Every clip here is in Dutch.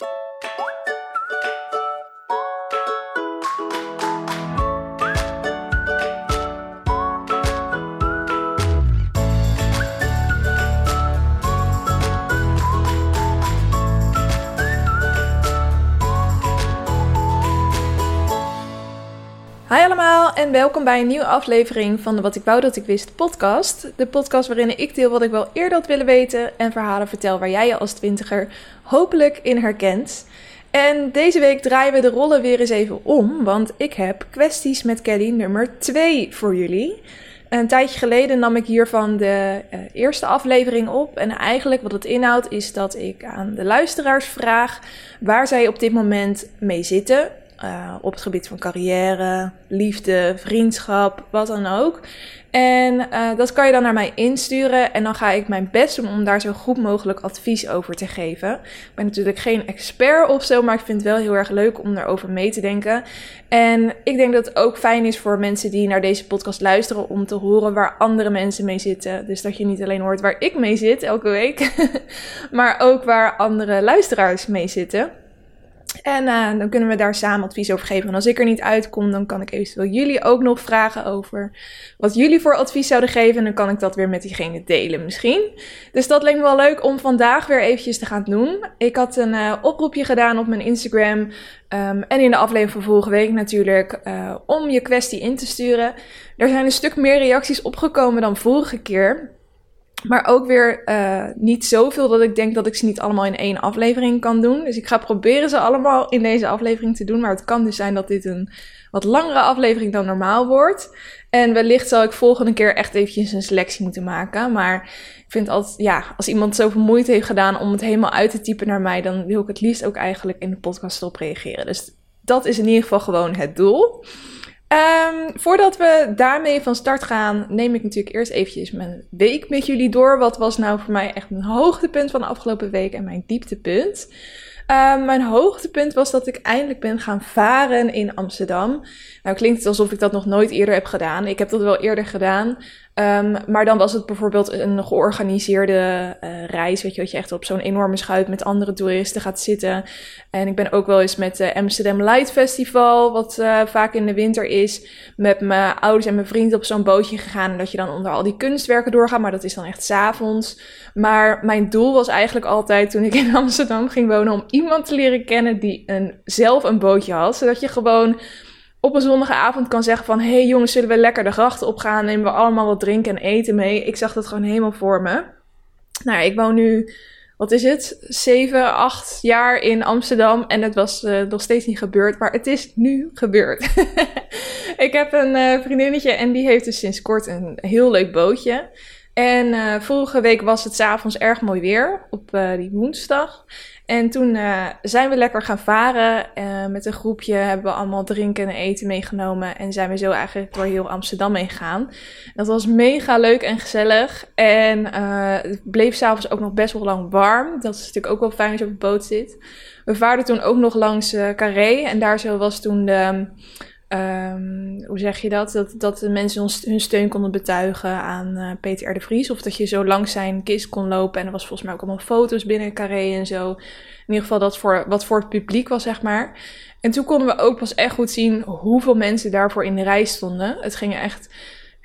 you en welkom bij een nieuwe aflevering van de Wat ik wou dat ik wist podcast. De podcast waarin ik deel wat ik wel eerder had willen weten en verhalen vertel waar jij je als twintiger hopelijk in herkent. En deze week draaien we de rollen weer eens even om, want ik heb kwesties met Kelly nummer 2 voor jullie. Een tijdje geleden nam ik hiervan de uh, eerste aflevering op. En eigenlijk wat het inhoudt is dat ik aan de luisteraars vraag waar zij op dit moment mee zitten. Uh, op het gebied van carrière, liefde, vriendschap, wat dan ook. En uh, dat kan je dan naar mij insturen. En dan ga ik mijn best doen om daar zo goed mogelijk advies over te geven. Ik ben natuurlijk geen expert of zo, maar ik vind het wel heel erg leuk om daarover mee te denken. En ik denk dat het ook fijn is voor mensen die naar deze podcast luisteren om te horen waar andere mensen mee zitten. Dus dat je niet alleen hoort waar ik mee zit elke week, maar ook waar andere luisteraars mee zitten. En uh, dan kunnen we daar samen advies over geven. En als ik er niet uitkom, dan kan ik eventueel jullie ook nog vragen over wat jullie voor advies zouden geven. En dan kan ik dat weer met diegene delen misschien. Dus dat leek me wel leuk om vandaag weer eventjes te gaan doen. Ik had een uh, oproepje gedaan op mijn Instagram. Um, en in de aflevering van vorige week natuurlijk. Uh, om je kwestie in te sturen. Er zijn een stuk meer reacties opgekomen dan vorige keer. Maar ook weer uh, niet zoveel dat ik denk dat ik ze niet allemaal in één aflevering kan doen. Dus ik ga proberen ze allemaal in deze aflevering te doen. Maar het kan dus zijn dat dit een wat langere aflevering dan normaal wordt. En wellicht zal ik volgende keer echt eventjes een selectie moeten maken. Maar ik vind altijd, ja, als iemand zoveel moeite heeft gedaan om het helemaal uit te typen naar mij, dan wil ik het liefst ook eigenlijk in de podcast op reageren. Dus dat is in ieder geval gewoon het doel. Um, voordat we daarmee van start gaan, neem ik natuurlijk eerst eventjes mijn week met jullie door. Wat was nou voor mij echt mijn hoogtepunt van de afgelopen week en mijn dieptepunt? Um, mijn hoogtepunt was dat ik eindelijk ben gaan varen in Amsterdam. Nou klinkt het alsof ik dat nog nooit eerder heb gedaan. Ik heb dat wel eerder gedaan. Um, maar dan was het bijvoorbeeld een georganiseerde uh, reis. Weet je, dat je echt op zo'n enorme schuit met andere toeristen gaat zitten. En ik ben ook wel eens met de Amsterdam Light Festival, wat uh, vaak in de winter is, met mijn ouders en mijn vrienden op zo'n bootje gegaan. En dat je dan onder al die kunstwerken doorgaat, maar dat is dan echt s'avonds. Maar mijn doel was eigenlijk altijd, toen ik in Amsterdam ging wonen, om iemand te leren kennen die een, zelf een bootje had. Zodat je gewoon op een zonnige avond kan zeggen van... hey jongens, zullen we lekker de grachten opgaan? Nemen we allemaal wat drinken en eten mee? Ik zag dat gewoon helemaal voor me. Nou, ik woon nu, wat is het? 7, 8 jaar in Amsterdam. En het was uh, nog steeds niet gebeurd. Maar het is nu gebeurd. ik heb een uh, vriendinnetje en die heeft dus sinds kort een heel leuk bootje. En uh, vorige week was het s'avonds erg mooi weer, op uh, die woensdag. En toen uh, zijn we lekker gaan varen. Met een groepje hebben we allemaal drinken en eten meegenomen. En zijn we zo eigenlijk door heel Amsterdam heen gegaan. Dat was mega leuk en gezellig. En het bleef s'avonds ook nog best wel lang warm. Dat is natuurlijk ook wel fijn als je op de boot zit. We vaarden toen ook nog langs Carré. En daar zo was toen de... hoe zeg je dat? dat? Dat de mensen hun steun konden betuigen aan uh, Peter R. de Vries. Of dat je zo langs zijn kist kon lopen. En er was volgens mij ook allemaal foto's binnen Carré en zo. In ieder geval dat voor, wat voor het publiek was, zeg maar. En toen konden we ook pas echt goed zien hoeveel mensen daarvoor in de rij stonden. Het ging echt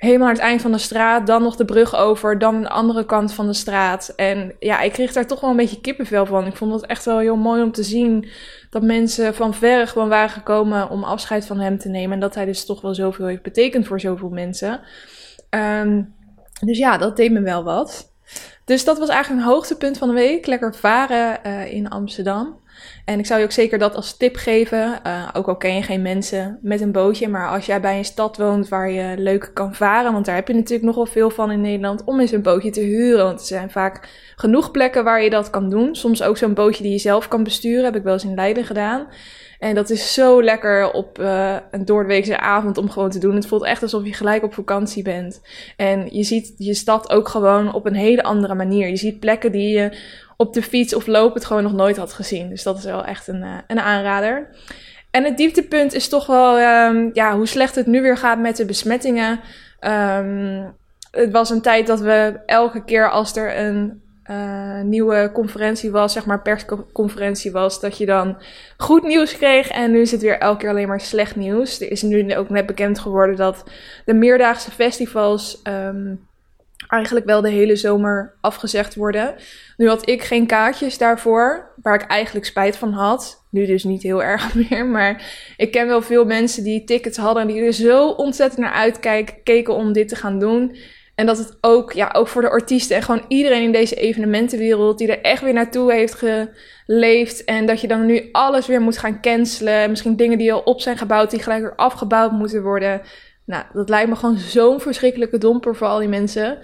helemaal aan het eind van de straat, dan nog de brug over, dan de andere kant van de straat. En ja, ik kreeg daar toch wel een beetje kippenvel van. Ik vond het echt wel heel mooi om te zien dat mensen van ver gewoon waren gekomen om afscheid van hem te nemen. En dat hij dus toch wel zoveel heeft betekend voor zoveel mensen. Um, dus ja, dat deed me wel wat. Dus dat was eigenlijk een hoogtepunt van de week. Lekker varen uh, in Amsterdam. En ik zou je ook zeker dat als tip geven. Uh, ook al ken je geen mensen met een bootje. Maar als jij bij een stad woont waar je leuk kan varen. Want daar heb je natuurlijk nogal veel van in Nederland. Om eens een bootje te huren. Want er zijn vaak genoeg plekken waar je dat kan doen. Soms ook zo'n bootje die je zelf kan besturen. Heb ik wel eens in Leiden gedaan. En dat is zo lekker op uh, een doordeweekse avond om gewoon te doen. Het voelt echt alsof je gelijk op vakantie bent. En je ziet je stad ook gewoon op een hele andere manier. Je ziet plekken die je op de fiets of het gewoon nog nooit had gezien. Dus dat is wel echt een, uh, een aanrader. En het dieptepunt is toch wel um, ja, hoe slecht het nu weer gaat met de besmettingen. Um, het was een tijd dat we elke keer als er een uh, nieuwe conferentie was, zeg maar persconferentie was, dat je dan goed nieuws kreeg. En nu is het weer elke keer alleen maar slecht nieuws. Er is nu ook net bekend geworden dat de meerdaagse festivals um, eigenlijk wel de hele zomer afgezegd worden. Nu had ik geen kaartjes daarvoor, waar ik eigenlijk spijt van had. Nu dus niet heel erg meer, maar ik ken wel veel mensen die tickets hadden en die er zo ontzettend naar uitkeken om dit te gaan doen. En dat het ook, ja, ook voor de artiesten en gewoon iedereen in deze evenementenwereld die er echt weer naartoe heeft geleefd. En dat je dan nu alles weer moet gaan cancelen. Misschien dingen die al op zijn gebouwd, die gelijk weer afgebouwd moeten worden. Nou, dat lijkt me gewoon zo'n verschrikkelijke domper voor al die mensen.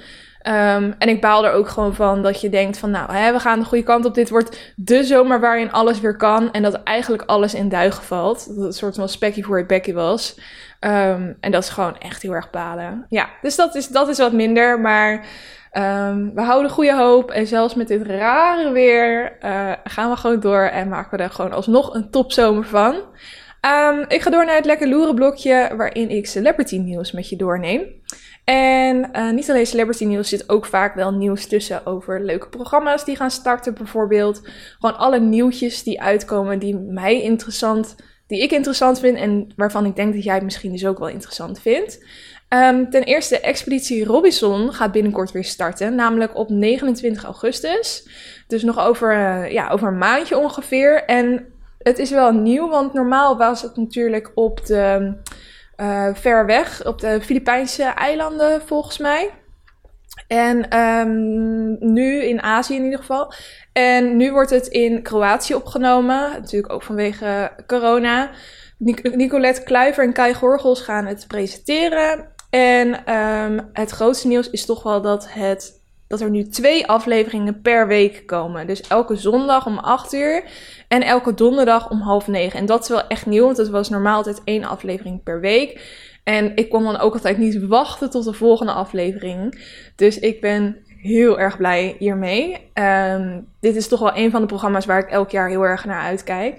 Um, en ik baal er ook gewoon van dat je denkt van nou, hè, we gaan de goede kant op. Dit wordt de zomer waarin alles weer kan. En dat eigenlijk alles in duigen valt. Dat het een soort van spekkie voor het bekkie was. Um, en dat is gewoon echt heel erg balen. Ja, dus dat is, dat is wat minder. Maar um, we houden goede hoop. En zelfs met dit rare weer uh, gaan we gewoon door. En maken we er gewoon alsnog een topzomer van. Um, ik ga door naar het lekker loeren blokje. Waarin ik celebrity nieuws met je doorneem. En uh, niet alleen celebrity nieuws, zit ook vaak wel nieuws tussen over leuke programma's die gaan starten bijvoorbeeld. Gewoon alle nieuwtjes die uitkomen die mij interessant die ik interessant vind en waarvan ik denk dat jij het misschien dus ook wel interessant vindt. Um, ten eerste, Expeditie Robinson gaat binnenkort weer starten, namelijk op 29 augustus. Dus nog over, uh, ja, over een maandje ongeveer. En het is wel nieuw, want normaal was het natuurlijk op de uh, ver weg, op de Filipijnse eilanden volgens mij. En um, nu in Azië in ieder geval. En nu wordt het in Kroatië opgenomen. Natuurlijk ook vanwege corona. Nicolette Kluiver en Kai Gorgels gaan het presenteren. En um, het grootste nieuws is toch wel dat, het, dat er nu twee afleveringen per week komen. Dus elke zondag om 8 uur en elke donderdag om half negen. En dat is wel echt nieuw, want het was normaal altijd één aflevering per week. En ik kon dan ook altijd niet wachten tot de volgende aflevering. Dus ik ben heel erg blij hiermee. Um, dit is toch wel een van de programma's waar ik elk jaar heel erg naar uitkijk.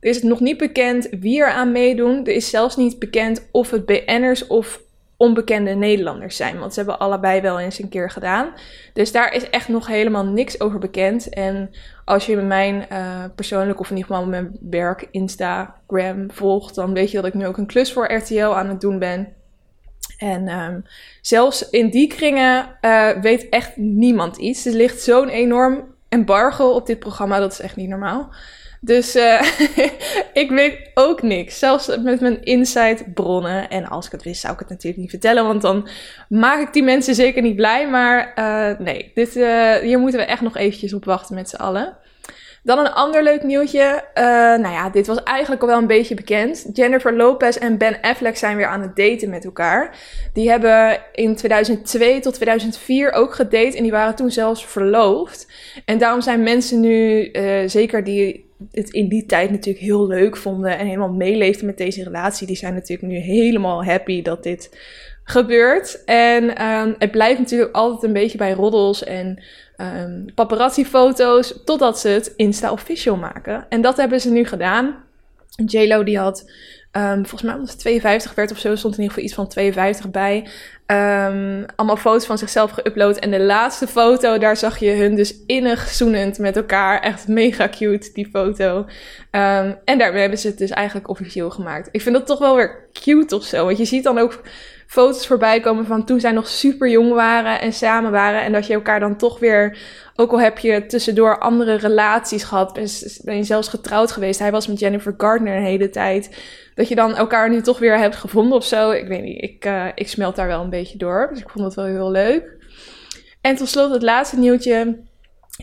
Er is nog niet bekend wie er aan meedoen. Er is zelfs niet bekend of het BN'ers of onbekende Nederlanders zijn. Want ze hebben allebei wel eens een keer gedaan. Dus daar is echt nog helemaal niks over bekend. En als je mijn uh, persoonlijk of in ieder geval mijn werk Instagram volgt, dan weet je dat ik nu ook een klus voor RTL aan het doen ben. En um, zelfs in die kringen uh, weet echt niemand iets. Er ligt zo'n enorm embargo op dit programma, dat is echt niet normaal. Dus uh, ik weet ook niks. Zelfs met mijn inside bronnen. En als ik het wist, zou ik het natuurlijk niet vertellen. Want dan maak ik die mensen zeker niet blij. Maar uh, nee, dit, hier moeten we echt nog eventjes op wachten met z'n allen. Dan een ander leuk nieuwtje. Uh, nou ja, dit was eigenlijk al wel een beetje bekend. Jennifer Lopez en Ben Affleck zijn weer aan het daten met elkaar. Die hebben in 2002 tot 2004 ook gedate en die waren toen zelfs verloofd. En daarom zijn mensen nu, uh, zeker die het in die tijd natuurlijk heel leuk vonden en helemaal meeleefden met deze relatie, die zijn natuurlijk nu helemaal happy dat dit gebeurt. En um, het blijft natuurlijk altijd een beetje bij roddels en um, paparazzi-foto's, totdat ze het Insta-official maken. En dat hebben ze nu gedaan. JLo die had, um, volgens mij omdat het 52 werd of zo, stond in ieder geval iets van 52 bij. Um, allemaal foto's van zichzelf geüpload. En de laatste foto, daar zag je hun dus innig zoenend met elkaar. Echt mega cute, die foto. En daarmee hebben ze het dus eigenlijk officieel gemaakt. Ik vind dat toch wel weer cute of zo. Want je ziet dan ook foto's voorbij komen van toen zij nog super jong waren en samen waren. En dat je elkaar dan toch weer, ook al heb je tussendoor andere relaties gehad, ben je zelfs getrouwd geweest. Hij was met Jennifer Gardner een hele tijd. Dat je dan elkaar nu toch weer hebt gevonden of zo. Ik weet niet, ik, uh, ik smelt daar wel een beetje door. Dus ik vond het wel heel leuk. En tot slot het laatste nieuwtje.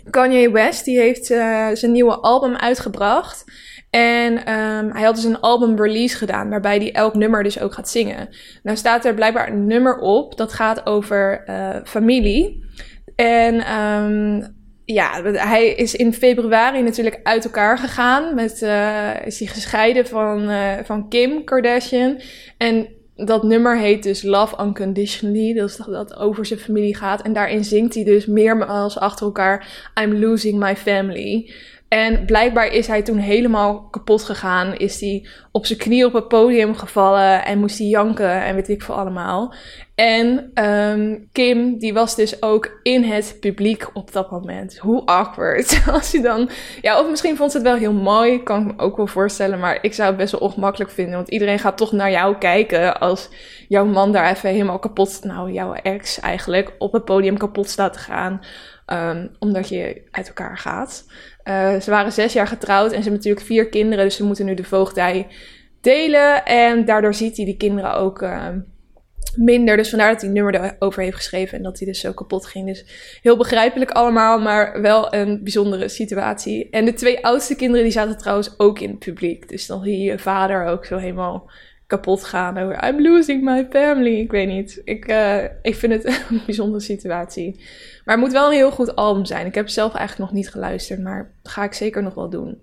Kanye West, die heeft uh, zijn nieuwe album uitgebracht. En um, hij had dus een album release gedaan, waarbij hij elk nummer dus ook gaat zingen. Nou staat er blijkbaar een nummer op, dat gaat over uh, familie. En um, ja, hij is in februari natuurlijk uit elkaar gegaan. Met, uh, is hij gescheiden van, uh, van Kim Kardashian. En dat nummer heet dus Love Unconditionally. Dat is dat over zijn familie gaat. En daarin zingt hij dus meermaals achter elkaar: I'm losing my family. En blijkbaar is hij toen helemaal kapot gegaan. Is hij op zijn knie op het podium gevallen en moest hij janken en weet ik veel allemaal. En ehm, Kim, die was dus ook in het publiek op dat moment. Hoe awkward. Als je dan. Ja, of misschien vond ze het wel heel mooi. Kan ik me ook wel voorstellen. Maar ik zou het best wel ongemakkelijk vinden. Want iedereen gaat toch naar jou kijken. Als jouw man daar even helemaal kapot. Nou, jouw ex eigenlijk. Op het podium kapot staat te gaan. Ehm, omdat je uit elkaar gaat. Uh, ze waren zes jaar getrouwd. En ze hebben natuurlijk vier kinderen. Dus ze moeten nu de voogdij delen. En daardoor ziet hij die kinderen ook. Uh, minder. Dus vandaar dat hij nummer erover heeft geschreven en dat hij dus zo kapot ging. Dus heel begrijpelijk allemaal, maar wel een bijzondere situatie. En de twee oudste kinderen die zaten trouwens ook in het publiek. Dus dan zie je vader ook zo helemaal kapot gaan over I'm losing my family. Ik weet niet. Ik, uh, ik vind het een bijzondere situatie. Maar het moet wel een heel goed album zijn. Ik heb zelf eigenlijk nog niet geluisterd, maar ga ik zeker nog wel doen.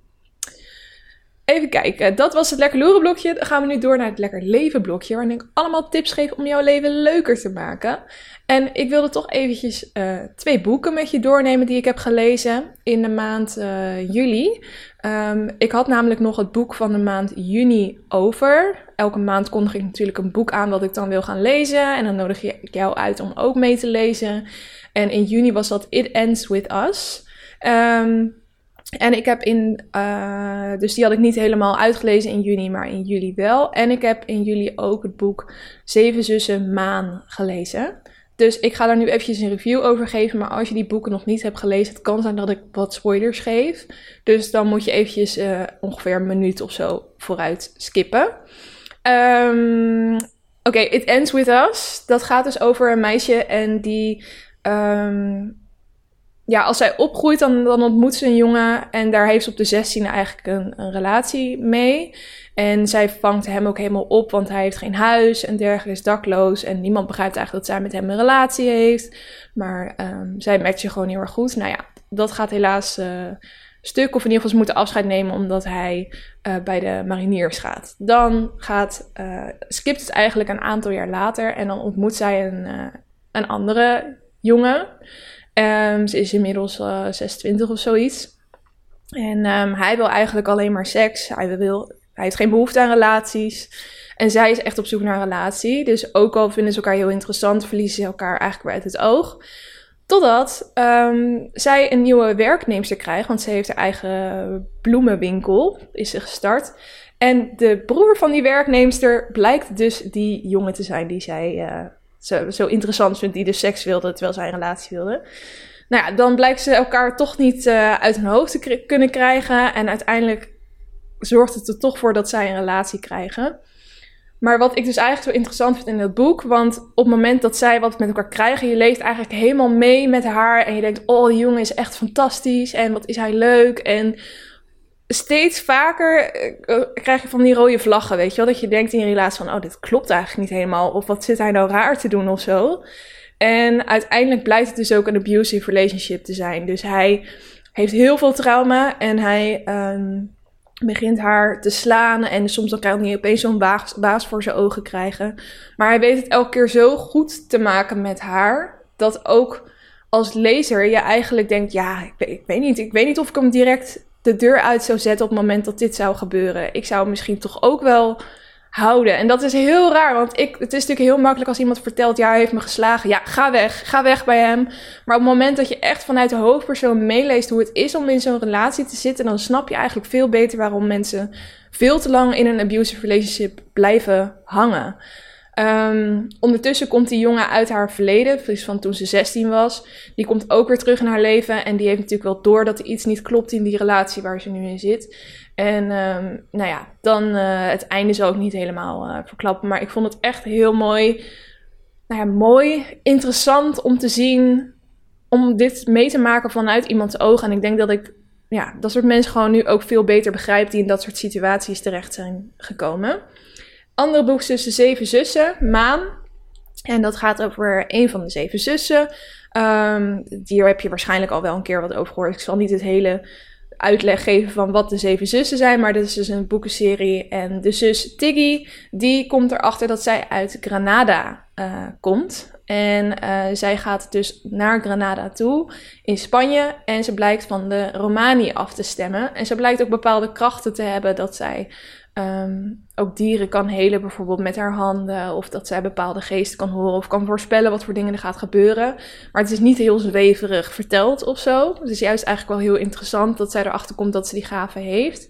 Even kijken, dat was het lekker loeren blokje. Dan gaan we nu door naar het lekker leven blokje, waarin ik allemaal tips geef om jouw leven leuker te maken. En ik wilde toch eventjes uh, twee boeken met je doornemen die ik heb gelezen in de maand uh, juli. Um, ik had namelijk nog het boek van de maand juni over. Elke maand kondig ik natuurlijk een boek aan wat ik dan wil gaan lezen. En dan nodig ik jou uit om ook mee te lezen. En in juni was dat It Ends With Us. Um, en ik heb in, uh, dus die had ik niet helemaal uitgelezen in juni, maar in juli wel. En ik heb in juli ook het boek Zeven Zussen Maan gelezen. Dus ik ga daar nu eventjes een review over geven. Maar als je die boeken nog niet hebt gelezen, het kan zijn dat ik wat spoilers geef. Dus dan moet je eventjes uh, ongeveer een minuut of zo vooruit skippen. Um, Oké, It Ends With Us. Dat gaat dus over een meisje en die... Um, ja, als zij opgroeit, dan, dan ontmoet ze een jongen en daar heeft ze op de 16 eigenlijk een, een, relatie mee. En zij vangt hem ook helemaal op, want hij heeft geen huis en dergelijke, is dakloos. En niemand begrijpt eigenlijk dat zij met hem een relatie heeft. Maar um, zij matchen gewoon heel erg goed. Nou ja, dat gaat helaas uh, stuk. Of in ieder geval ze moeten afscheid nemen omdat hij uh, bij de mariniers gaat. Dan gaat, uh, skipt het eigenlijk een aantal jaar later en dan ontmoet zij een, een andere jongen. Um, ze is inmiddels uh, eh, 26 of zoiets. En um, hij wil eigenlijk alleen maar seks. Hij, wil, hij heeft geen behoefte aan relaties. En zij is echt op zoek naar een relatie. Dus ook al vinden ze elkaar heel interessant, verliezen ze elkaar eigenlijk weer uit het oog. Totdat um, zij een nieuwe werknemster krijgt, want ze heeft haar eigen bloemenwinkel, is ze gestart. En de broer van die werknemster blijkt dus die jongen te zijn die zij uh, zo, zo interessant vindt, die dus seks wilde terwijl zij een relatie wilde. Nou ja, dan blijkt ze elkaar toch niet uh, uit hun hoofd te kunnen krijgen. En uiteindelijk zorgt het er toch voor dat zij een relatie krijgen. Maar wat ik dus eigenlijk zo interessant vind in het boek, want op het moment dat zij wat met elkaar krijgen, je leeft eigenlijk helemaal mee met haar en je denkt, oh die jongen is echt fantastisch en wat is hij leuk en steeds vaker uh, krijg je van die rode vlaggen, weet je wel? Dat je denkt in relatie van, oh, dit klopt eigenlijk niet helemaal. Of wat zit hij nou raar te doen of zo. En uiteindelijk blijkt het dus ook een abusive relationship te zijn. Dus hij heeft heel veel trauma en hij um, begint haar te slaan. En soms dan kan hij opeens zo'n baas, voor zijn ogen krijgen. Maar hij weet het elke keer zo goed te maken met haar, dat ook als lezer je eigenlijk denkt, ja, ik weet niet, ik weet niet of ik hem direct de deur uit zou zetten op het moment dat dit zou gebeuren. Ik zou misschien toch ook wel houden. En dat is heel raar, want ik, het is natuurlijk heel makkelijk als iemand vertelt: ja, hij heeft me geslagen. Ja, ga weg, ga weg bij hem. Maar op het moment dat je echt vanuit de hoofdpersoon meeleest hoe het is om in zo'n relatie te zitten, dan snap je eigenlijk veel beter waarom mensen veel te lang in een abusive relationship blijven hangen. Um, ondertussen komt die jongen uit haar verleden, dus van toen ze 16 was. Die komt ook weer terug in haar leven. En die heeft natuurlijk wel door dat er iets niet klopt in die relatie waar ze nu in zit. En um, nou ja, dan uh, het einde zal ik niet helemaal uh, verklappen. Maar ik vond het echt heel mooi. Nou ja, mooi, interessant om te zien. Om dit mee te maken vanuit iemands ogen. En ik denk dat ik ja, dat soort mensen gewoon nu ook veel beter begrijp die in dat soort situaties terecht zijn gekomen. Andere boek is De Zeven Zussen, Maan. En dat gaat over een van de zeven zussen. Um, hier heb je waarschijnlijk al wel een keer wat over gehoord. Ik zal niet het hele uitleg geven van wat de zeven zussen zijn. Maar dit is dus een boekenserie. En de zus Tiggy, die komt erachter dat zij uit Granada uh, komt. En uh, zij gaat dus naar Granada toe in Spanje. En ze blijkt van de Romani af te stemmen. En ze blijkt ook bepaalde krachten te hebben dat zij um, ook dieren kan helen, bijvoorbeeld met haar handen. Of dat zij bepaalde geesten kan horen of kan voorspellen wat voor dingen er gaat gebeuren. Maar het is niet heel zweverig verteld of zo. Het is juist eigenlijk wel heel interessant dat zij erachter komt dat ze die gave heeft.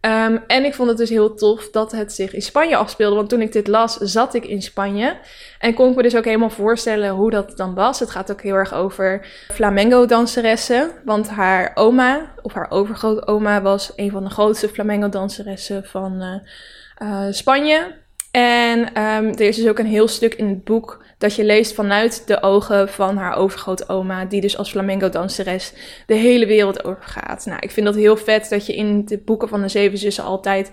Um, en ik vond het dus heel tof dat het zich in Spanje afspeelde. Want toen ik dit las, zat ik in Spanje. En kon ik me dus ook helemaal voorstellen hoe dat dan was. Het gaat ook heel erg over flamenco-danseressen. Want haar oma, of haar overgrootoma, was een van de grootste flamenco-danseressen van uh, uh, Spanje. En um, er is dus ook een heel stuk in het boek dat je leest vanuit de ogen van haar overgrootoma, die dus als flamenco-danseres de hele wereld overgaat. Nou, ik vind dat heel vet dat je in de boeken van de Zeven Zussen altijd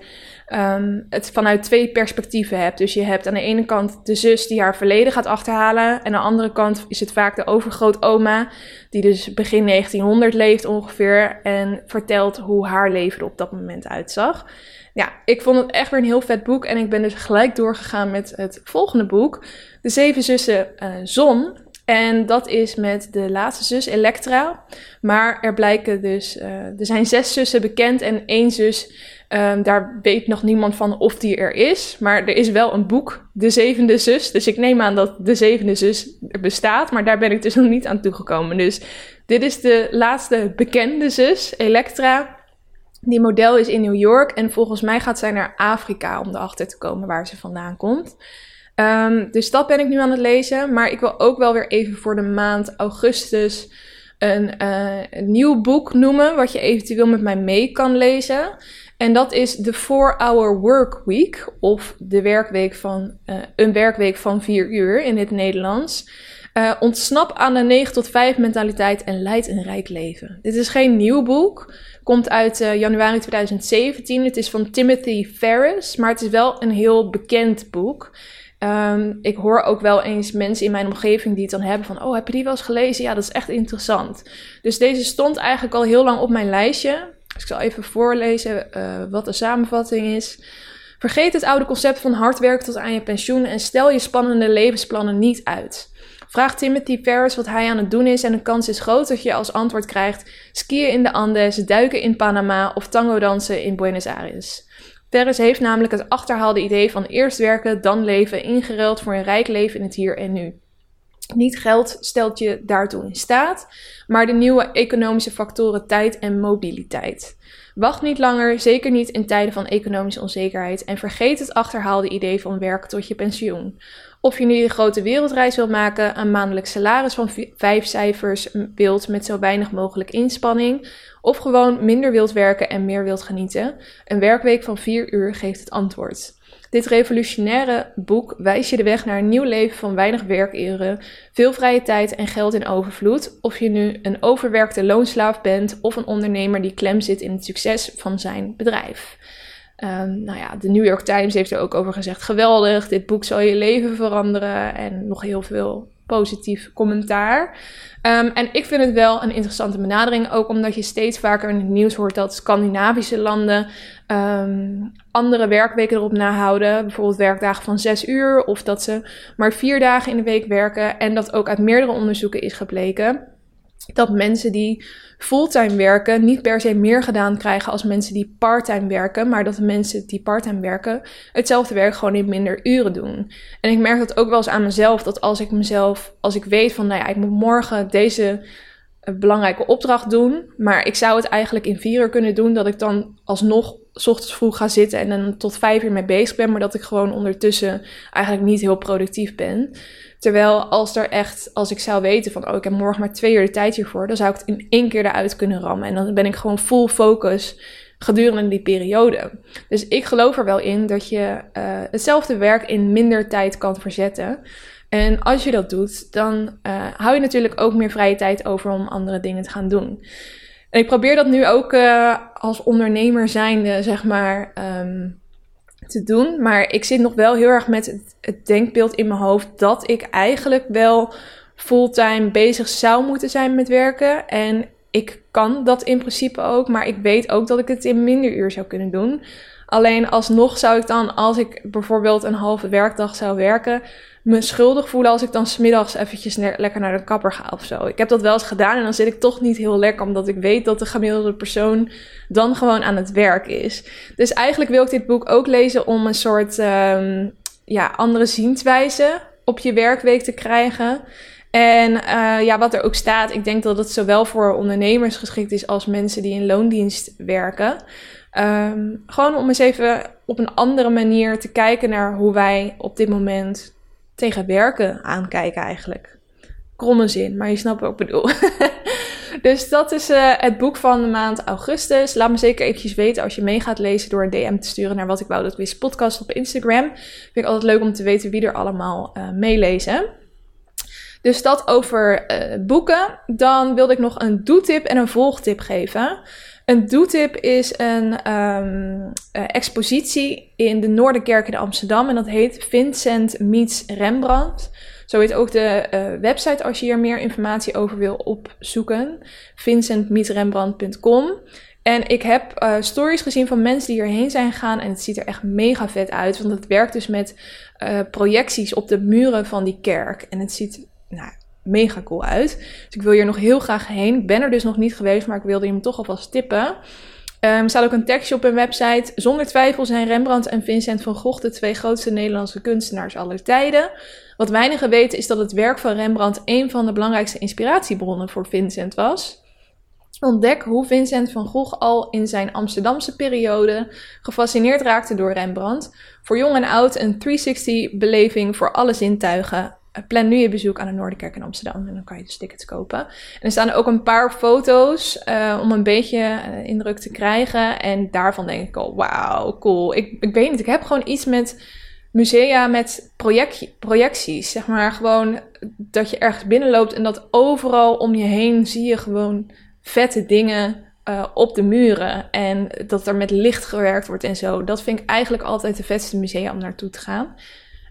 um, het vanuit twee perspectieven hebt. Dus je hebt aan de ene kant de zus die haar verleden gaat achterhalen, en aan de andere kant is het vaak de overgrootoma, die dus begin 1900 leeft ongeveer, en vertelt hoe haar leven er op dat moment uitzag ja, ik vond het echt weer een heel vet boek. En ik ben dus gelijk doorgegaan met het volgende boek. De Zeven Zussen uh, Zon. En dat is met de laatste zus Elektra. Maar er blijken dus, uh, er zijn zes zussen bekend en één zus, um, daar weet nog niemand van of die er is. Maar er is wel een boek, De Zevende Zus. Dus ik neem aan dat de Zevende Zus er bestaat, maar daar ben ik dus nog niet aan toegekomen. Dus dit is de laatste bekende zus, Elektra. Die model is in New York en volgens mij gaat zij naar Afrika om erachter te komen waar ze vandaan komt. Um, dus dat ben ik nu aan het lezen. Maar ik wil ook wel weer even voor de maand augustus een, een nieuw boek noemen, wat je eventueel met mij mee kan lezen. En dat is de 4-Hour Work Week, of de werkweek van, uh, een werkweek van 4 uur in het Nederlands. Uh, ontsnap aan de 9 tot 5 mentaliteit en leid een rijk leven. Dit is geen nieuw boek. Komt uit uh, januari 2017. Het is van Timothy Ferris, maar het is wel een heel bekend boek. Um, ik hoor ook wel eens mensen in mijn omgeving die het dan hebben van... Oh, heb je die wel eens gelezen? Ja, dat is echt interessant. Dus deze stond eigenlijk al heel lang op mijn lijstje. Dus ik zal even voorlezen uh, wat de samenvatting is. Vergeet het oude concept van hard werken tot aan je pensioen... en stel je spannende levensplannen niet uit. Vraag Timothy Ferris wat hij aan het doen is en de kans is groot dat je als antwoord krijgt skiën in de Andes, duiken in Panama of tango dansen in Buenos Aires. Ferris heeft namelijk het achterhaalde idee van eerst werken, dan leven, ingeruild voor een rijk leven in het hier en nu. Niet geld stelt je daartoe in staat, maar de nieuwe economische factoren tijd en mobiliteit. Wacht niet langer, zeker niet in tijden van economische onzekerheid, en vergeet het achterhaalde idee van werk tot je pensioen. Of je nu een grote wereldreis wilt maken, een maandelijks salaris van vijf cijfers wilt met zo weinig mogelijk inspanning, of gewoon minder wilt werken en meer wilt genieten, een werkweek van vier uur geeft het antwoord. Dit revolutionaire boek wijst je de weg naar een nieuw leven van weinig werkuren, veel vrije tijd en geld in overvloed. Of je nu een overwerkte loonslaaf bent of een ondernemer die klem zit in het succes van zijn bedrijf. Um, nou ja, de New York Times heeft er ook over gezegd: geweldig, dit boek zal je leven veranderen. En nog heel veel positief commentaar. Um, en ik vind het wel een interessante benadering, ook omdat je steeds vaker in het nieuws hoort dat Scandinavische landen um, andere werkweken erop nahouden. Bijvoorbeeld werkdagen van zes uur, of dat ze maar vier dagen in de week werken. En dat ook uit meerdere onderzoeken is gebleken dat mensen die fulltime werken niet per se meer gedaan krijgen als mensen die parttime werken, maar dat de mensen die parttime werken hetzelfde werk gewoon in minder uren doen. En ik merk dat ook wel eens aan mezelf, dat als ik mezelf, als ik weet van, nou ja, ik moet morgen deze eh, belangrijke opdracht doen, maar ik zou het eigenlijk in vier uur kunnen doen, dat ik dan alsnog ochtends vroeg ga zitten en dan tot vijf uur mee bezig ben, maar dat ik gewoon ondertussen eigenlijk niet heel productief ben. Terwijl als er echt, als ik zou weten van, oh, ik heb morgen maar twee uur de tijd hiervoor, dan zou ik het in één keer eruit kunnen rammen. En dan ben ik gewoon full focus gedurende die periode. Dus ik geloof er wel in dat je uh, hetzelfde werk in minder tijd kan verzetten. En als je dat doet, dan uh, hou je natuurlijk ook meer vrije tijd over om andere dingen te gaan doen. En ik probeer dat nu ook uh, als ondernemer zijnde, zeg maar, um, te doen. Maar ik zit nog wel heel erg met het, denkbeeld in mijn hoofd dat ik eigenlijk wel fulltime bezig zou moeten zijn met werken. En ik kan dat in principe ook, maar ik weet ook dat ik het in minder uur zou kunnen doen. Alleen alsnog zou ik dan, als ik bijvoorbeeld een halve werkdag zou werken, me schuldig voelen als ik dan smiddags eventjes lekker naar de kapper ga of zo. Ik heb dat wel eens gedaan en dan zit ik toch niet heel lekker, omdat ik weet dat de gemiddelde persoon dan gewoon aan het werk is. Dus eigenlijk wil ik dit boek ook lezen om een soort um, ja, andere zienswijze op je werkweek te krijgen. En uh, ja, wat er ook staat, ik denk dat het zowel voor ondernemers geschikt is als mensen die in loondienst werken. Um, gewoon om eens even op een andere manier te kijken naar hoe wij op dit moment tegen werken aankijken eigenlijk. Kromme zin, maar je snapt wat ik bedoel. dus dat is uh, het boek van de maand augustus. Laat me zeker eventjes weten als je mee gaat lezen door een DM te sturen naar wat ik wou dat wist podcast op Instagram. Vind ik altijd leuk om te weten wie er allemaal uh, meelezen. Dus dat over uh, boeken. Dan wilde ik nog een doetip en een volgtip geven. Een doetip is een um, expositie in de Noorderkerk in Amsterdam. En dat heet Vincent Meets Rembrandt. Zo heet ook de uh, website als je hier meer informatie over wil opzoeken. vincentmeetsrembrandt.com En ik heb uh, stories gezien van mensen die hierheen zijn gegaan. En het ziet er echt mega vet uit. Want het werkt dus met projecties op de muren van die kerk. En het ziet nou, mega cool uit. Dus ik wil hier nog heel graag heen. Ik ben er dus nog niet geweest, maar ik wilde hem toch alvast tippen. Um, er staat ook een tekstje op hun website. Zonder twijfel zijn Rembrandt en Vincent van Gogh de twee grootste Nederlandse kunstenaars aller tijden. Wat weinigen weten is dat het werk van Rembrandt een van de belangrijkste inspiratiebronnen voor Vincent was. Ontdek hoe Vincent van Gogh al in zijn Amsterdamse periode gefascineerd raakte door Rembrandt. Voor jong en oud een 360-beleving voor alle zintuigen. Eh, plan nu je bezoek aan de Noorderkerk in Amsterdam. En dan kan je dus tickets kopen. En er staan ook een paar foto's uh, om een beetje uh, indruk te krijgen. En daarvan denk ik al, wauw, cool. Ik, ik weet niet, ik heb gewoon iets met musea met project, projecties. Zeg maar gewoon dat je ergens binnenloopt en dat overal om je heen zie je gewoon vette dingen uh, op de muren. En dat er met licht gewerkt wordt en zo. Dat vind ik eigenlijk altijd de vetste musea om naartoe te gaan.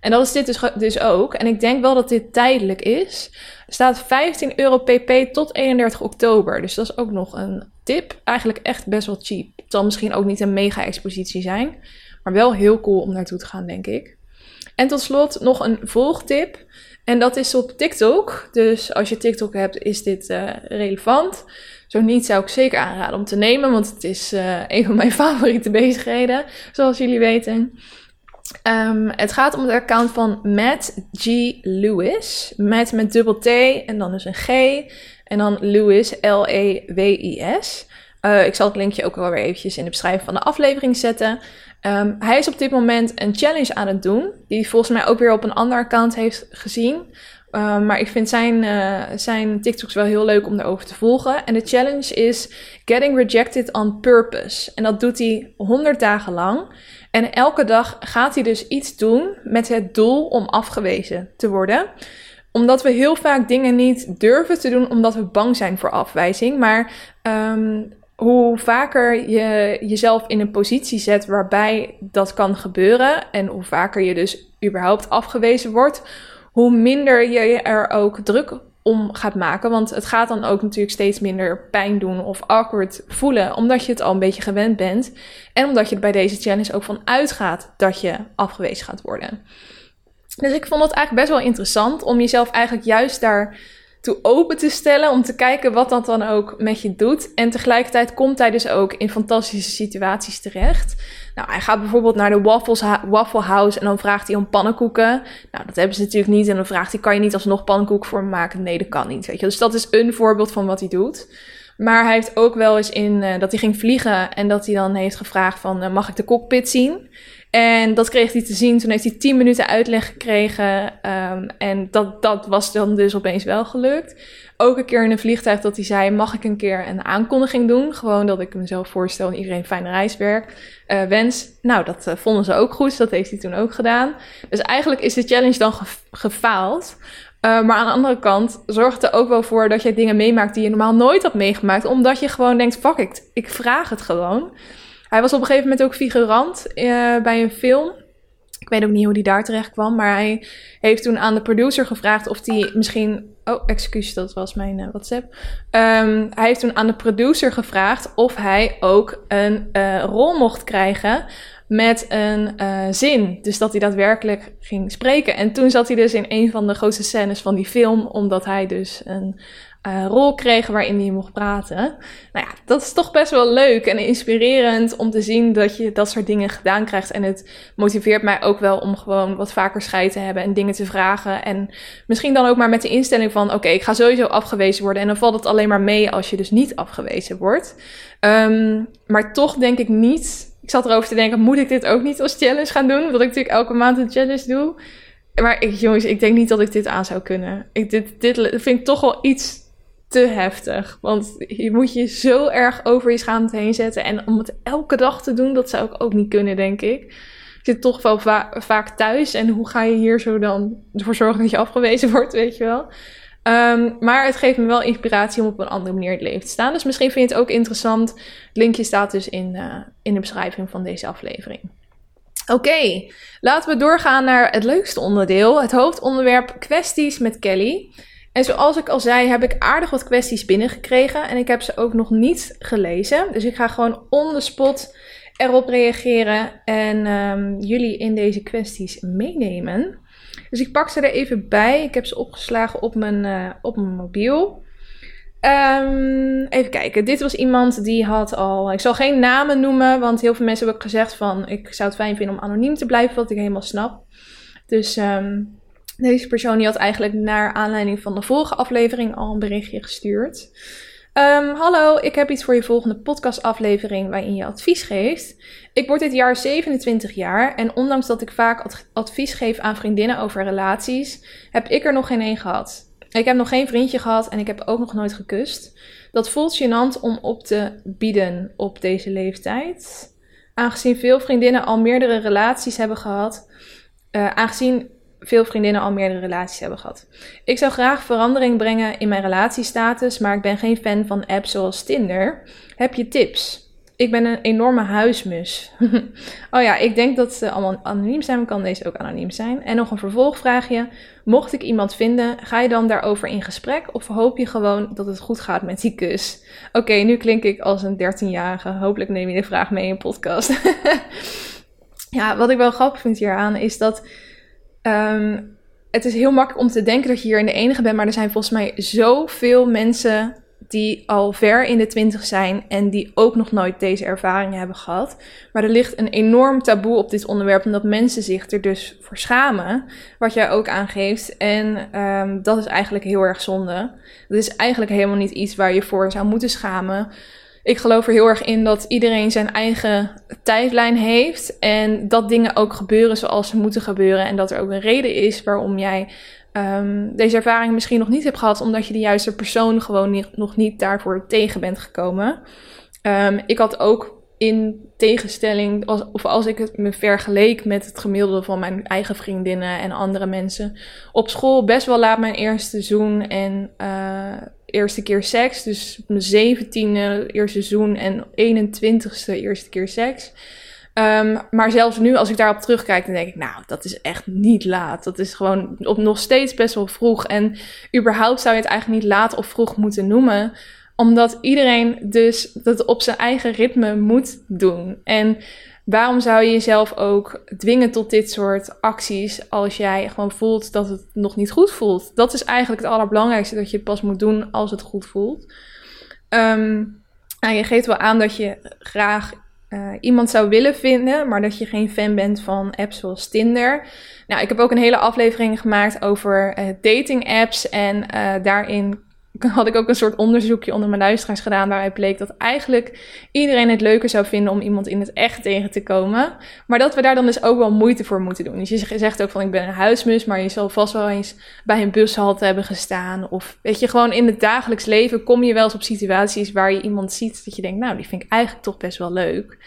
En dat is dit dus, dus ook. En ik denk wel dat dit tijdelijk is. Er staat 15 euro pp tot 31 oktober. Dus dat is ook nog een tip. Eigenlijk echt best wel cheap. Het zal misschien ook niet een mega-expositie zijn. Maar wel heel cool om naartoe te gaan, denk ik. En tot slot nog een volgtip. En dat is op TikTok. Dus als je TikTok hebt, is dit uh, relevant. Zo niet zou ik zeker aanraden om te nemen, want het is uh, een van mijn favoriete bezigheden, zoals jullie weten. Um, het gaat om het account van Matt G. Lewis. Matt met dubbel T en dan dus een G. En dan Lewis, L-E-W-I-S. Uh, ik zal het linkje ook wel weer eventjes in de beschrijving van de aflevering zetten. Um, hij is op dit moment een challenge aan het doen. Die volgens mij ook weer op een ander account heeft gezien. Uh, maar ik vind zijn, uh, zijn TikToks wel heel leuk om erover te volgen. En de challenge is Getting Rejected on Purpose. En dat doet hij 100 dagen lang. En elke dag gaat hij dus iets doen met het doel om afgewezen te worden. Omdat we heel vaak dingen niet durven te doen omdat we bang zijn voor afwijzing. Maar um, hoe vaker je jezelf in een positie zet waarbij dat kan gebeuren. En hoe vaker je dus überhaupt afgewezen wordt. Hoe minder je er ook druk om gaat maken. Want het gaat dan ook natuurlijk steeds minder pijn doen of awkward voelen, omdat je het al een beetje gewend bent. En omdat je er bij deze challenge ook van uitgaat dat je afgewezen gaat worden. Dus ik vond het eigenlijk best wel interessant om jezelf eigenlijk juist daar toe open te stellen. Om te kijken wat dat dan ook met je doet. En tegelijkertijd komt hij dus ook in fantastische situaties terecht. Nou, hij gaat bijvoorbeeld naar de Waffles, Waffle House en dan vraagt hij om pannenkoeken. Nou, dat hebben ze natuurlijk niet. En dan vraagt hij, kan je niet alsnog pannenkoek voor me maken? Nee, dat kan niet, weet je. Dus dat is een voorbeeld van wat hij doet. Maar hij heeft ook wel eens in uh, dat hij ging vliegen en dat hij dan heeft gevraagd van, uh, mag ik de cockpit zien? En dat kreeg hij te zien. Toen heeft hij 10 minuten uitleg gekregen. Um, en dat, dat was dan dus opeens wel gelukt. Ook een keer in een vliegtuig dat hij zei: Mag ik een keer een aankondiging doen? Gewoon dat ik mezelf voorstel en iedereen fijne reiswerk uh, wens. Nou, dat uh, vonden ze ook goed. Dat heeft hij toen ook gedaan. Dus eigenlijk is de challenge dan ge gefaald. Uh, maar aan de andere kant zorgt er ook wel voor dat je dingen meemaakt die je normaal nooit had meegemaakt. Omdat je gewoon denkt: Fuck it, ik vraag het gewoon. Hij was op een gegeven moment ook figurant uh, bij een film. Ik weet ook niet hoe hij daar terecht kwam. Maar hij heeft toen aan de producer gevraagd of hij misschien. Oh, excuus, dat was mijn uh, WhatsApp. Um, hij heeft toen aan de producer gevraagd of hij ook een uh, rol mocht krijgen met een zin. Dus dat hij daadwerkelijk ging spreken. En toen zat hij dus in een van de grootste scènes van die film, omdat hij dus een uh, rol kreeg waarin hij mocht praten. Nou ja, dat is toch best wel leuk en inspirerend om te zien dat je dat soort dingen gedaan krijgt. En het motiveert mij ook wel om gewoon wat vaker scheid te hebben en dingen te vragen. En misschien dan ook maar met de instelling van: oké, ik ga sowieso afgewezen worden. En dan valt het alleen maar mee als je dus niet afgewezen wordt. Um, maar toch denk ik niet. Ik zat erover te denken: moet ik dit ook niet als challenge gaan doen? Omdat ik natuurlijk elke maand een challenge doe. Maar ik, jongens, ik denk niet dat ik dit aan zou kunnen. Ik, dit, dit vind ik toch wel iets te heftig. Want je moet je zo erg over je schaamte heen zetten. En om het elke dag te doen, dat zou ik ook niet kunnen, denk ik. Ik zit toch wel vaak thuis. En hoe ga je hier zo dan ervoor zorgen dat je afgewezen wordt, weet je wel? Ehm, maar het geeft me wel inspiratie om op een andere manier het leven te staan. Dus misschien vind je het ook interessant. Het linkje staat dus in, uh, in de beschrijving van deze aflevering. Oké, laten we doorgaan naar het leukste onderdeel. Het hoofdonderwerp kwesties met Kelly. En zoals ik al zei, heb ik aardig wat kwesties binnengekregen. En ik heb ze ook nog niet gelezen. Dus ik ga gewoon on the spot erop reageren. En um, jullie in deze kwesties meenemen. Dus ik pak ze er even bij. Ik heb ze opgeslagen op mijn, uh, op mijn mobiel. Um, even kijken. Dit was iemand die had al. Ik zal geen namen noemen, want heel veel mensen hebben ook gezegd van. Ik zou het fijn vinden om anoniem te blijven, wat ik helemaal snap. Dus um, deze persoon die had eigenlijk naar aanleiding van de vorige aflevering al een berichtje gestuurd. Um, hallo, ik heb iets voor je volgende podcastaflevering waarin je advies geeft. Ik word dit jaar 27 jaar en ondanks dat ik vaak advies geef aan vriendinnen over relaties, heb ik er nog geen één gehad. Ik heb nog geen vriendje gehad en ik heb ook nog nooit gekust. Dat voelt gênant om op te bieden op deze leeftijd. Aangezien veel vriendinnen al meerdere relaties hebben gehad, uh, aangezien veel vriendinnen al meerdere relaties hebben gehad. Ik zou graag verandering brengen in mijn relatiestatus, maar ik ben geen fan van apps zoals Tinder. Heb je tips? Ik ben een enorme huismus. oh ja, ik denk dat ze allemaal anoniem zijn, maar kan deze ook anoniem zijn. En nog een vervolgvraagje. Mocht ik iemand vinden, ga je dan daarover in gesprek of hoop je gewoon dat het goed gaat met die kus? Oké, nu klink ik als een 13-jarige. Hopelijk neem je de vraag mee in podcast. ja, wat ik wel grappig vind hieraan is dat Um, het is heel makkelijk om te denken dat je hier in de enige bent, maar er zijn volgens mij zoveel mensen die al ver in de twintig zijn en die ook nog nooit deze ervaringen hebben gehad. Maar er ligt een enorm taboe op dit onderwerp, omdat mensen zich er dus voor schamen, wat jij ook aangeeft. En um, dat is eigenlijk heel erg zonde. Dat is eigenlijk helemaal niet iets waar je voor zou moeten schamen ik geloof er heel erg in dat iedereen zijn eigen tijdlijn heeft. En dat dingen ook gebeuren zoals ze moeten gebeuren. En dat er ook een reden is waarom jij um, deze ervaring misschien nog niet hebt gehad. Omdat je de juiste persoon gewoon nog niet daarvoor tegen bent gekomen. Um, ik had ook in tegenstelling, of als ik het me vergeleek met het gemiddelde van mijn eigen vriendinnen en andere mensen, op school best wel laat mijn eerste zoen en uh, eerste keer seks. Dus mijn zeventiende eerste seizoen en 21ste eerste keer seks. Um, maar zelfs nu, als ik daarop terugkijk, dan denk ik, nou, dat is echt niet laat. Dat is gewoon op nog steeds best wel vroeg. En überhaupt zou je het eigenlijk niet laat of vroeg moeten noemen omdat iedereen dus dat op zijn eigen ritme moet doen. En waarom zou je jezelf ook dwingen tot dit soort acties als jij gewoon voelt dat het nog niet goed voelt? Dat is eigenlijk het allerbelangrijkste dat je pas moet doen als het goed voelt. Um, nou, je geeft wel aan dat je graag uh, iemand zou willen vinden, maar dat je geen fan bent van apps zoals Tinder. Nou, ik heb ook een hele aflevering gemaakt over uh, dating apps en uh, daarin had ik ook een soort onderzoekje onder mijn luisteraars gedaan. Waaruit bleek dat eigenlijk iedereen het leuker zou vinden om iemand in het echt tegen te komen. Maar dat we daar dan dus ook wel moeite voor moeten doen. Dus je zegt ook van ik ben een huismus, maar je zal vast wel eens bij een bushalte hebben gestaan. Of weet je, gewoon in het dagelijks leven kom je wel eens op situaties waar je iemand ziet dat je denkt, nou die vind ik eigenlijk toch best wel leuk.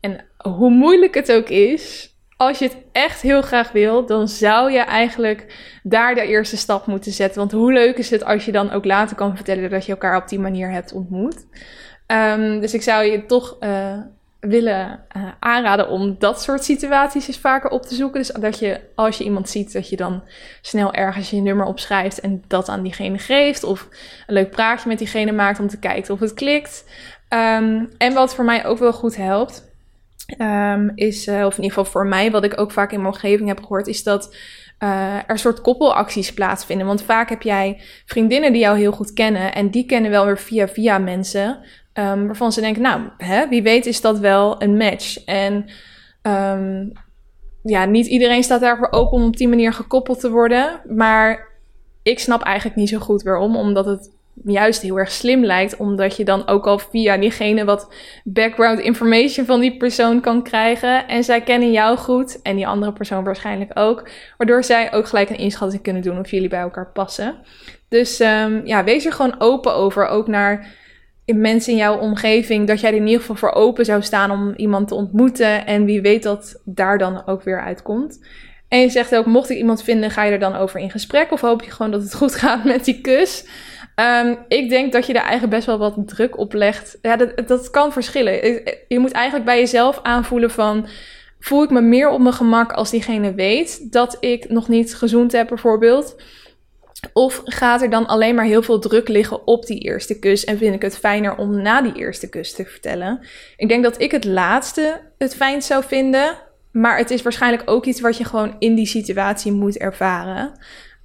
En hoe moeilijk het ook is, als je het echt heel graag wil, dan zou je eigenlijk daar de eerste stap moeten zetten. Want hoe leuk is het als je dan ook later kan vertellen dat je elkaar op die manier hebt ontmoet. Um, dus ik zou je toch uh, willen uh, aanraden om dat soort situaties eens vaker op te zoeken. Dus dat je, als je iemand ziet, dat je dan snel ergens je nummer opschrijft en dat aan diegene geeft. Of een leuk praatje met diegene maakt om te kijken of het klikt. Um, en wat voor mij ook wel goed helpt ehm, is, uh, of in ieder geval voor mij, wat ik ook vaak in mijn omgeving heb gehoord, is dat uh, er soort koppelacties plaatsvinden. Want vaak heb jij vriendinnen die jou heel goed kennen en die kennen wel weer via via mensen. Um, waarvan ze denken, nou, hè, wie weet is dat wel een match. En um, ja, niet iedereen staat daarvoor open om op die manier gekoppeld te worden. Maar ik snap eigenlijk niet zo goed waarom. Omdat het juist heel erg slim lijkt. Omdat je dan ook al via diegene wat background information van die persoon kan krijgen. En zij kennen jou goed. En die andere persoon waarschijnlijk ook. Waardoor zij ook gelijk een inschatting kunnen doen of jullie bij elkaar passen. Dus um, ja, wees er gewoon open over. Ook naar mensen in jouw omgeving. Dat jij er in ieder geval voor open zou staan om iemand te ontmoeten. En wie weet dat daar dan ook weer uitkomt. En je zegt ook, mocht ik iemand vinden, ga je er dan over in gesprek? Of hoop je gewoon dat het goed gaat met die kus? Um, ik denk dat je daar eigenlijk best wel wat druk op legt. Ja, dat, dat kan verschillen. Je moet eigenlijk bij jezelf aanvoelen van... Voel ik me meer op mijn gemak als diegene weet dat ik nog niet gezoend heb bijvoorbeeld? Of gaat er dan alleen maar heel veel druk liggen op die eerste kus en vind ik het fijner om na die eerste kus te vertellen? Ik denk dat ik het laatste het fijnst zou vinden, maar het is waarschijnlijk ook iets wat je gewoon in die situatie moet ervaren.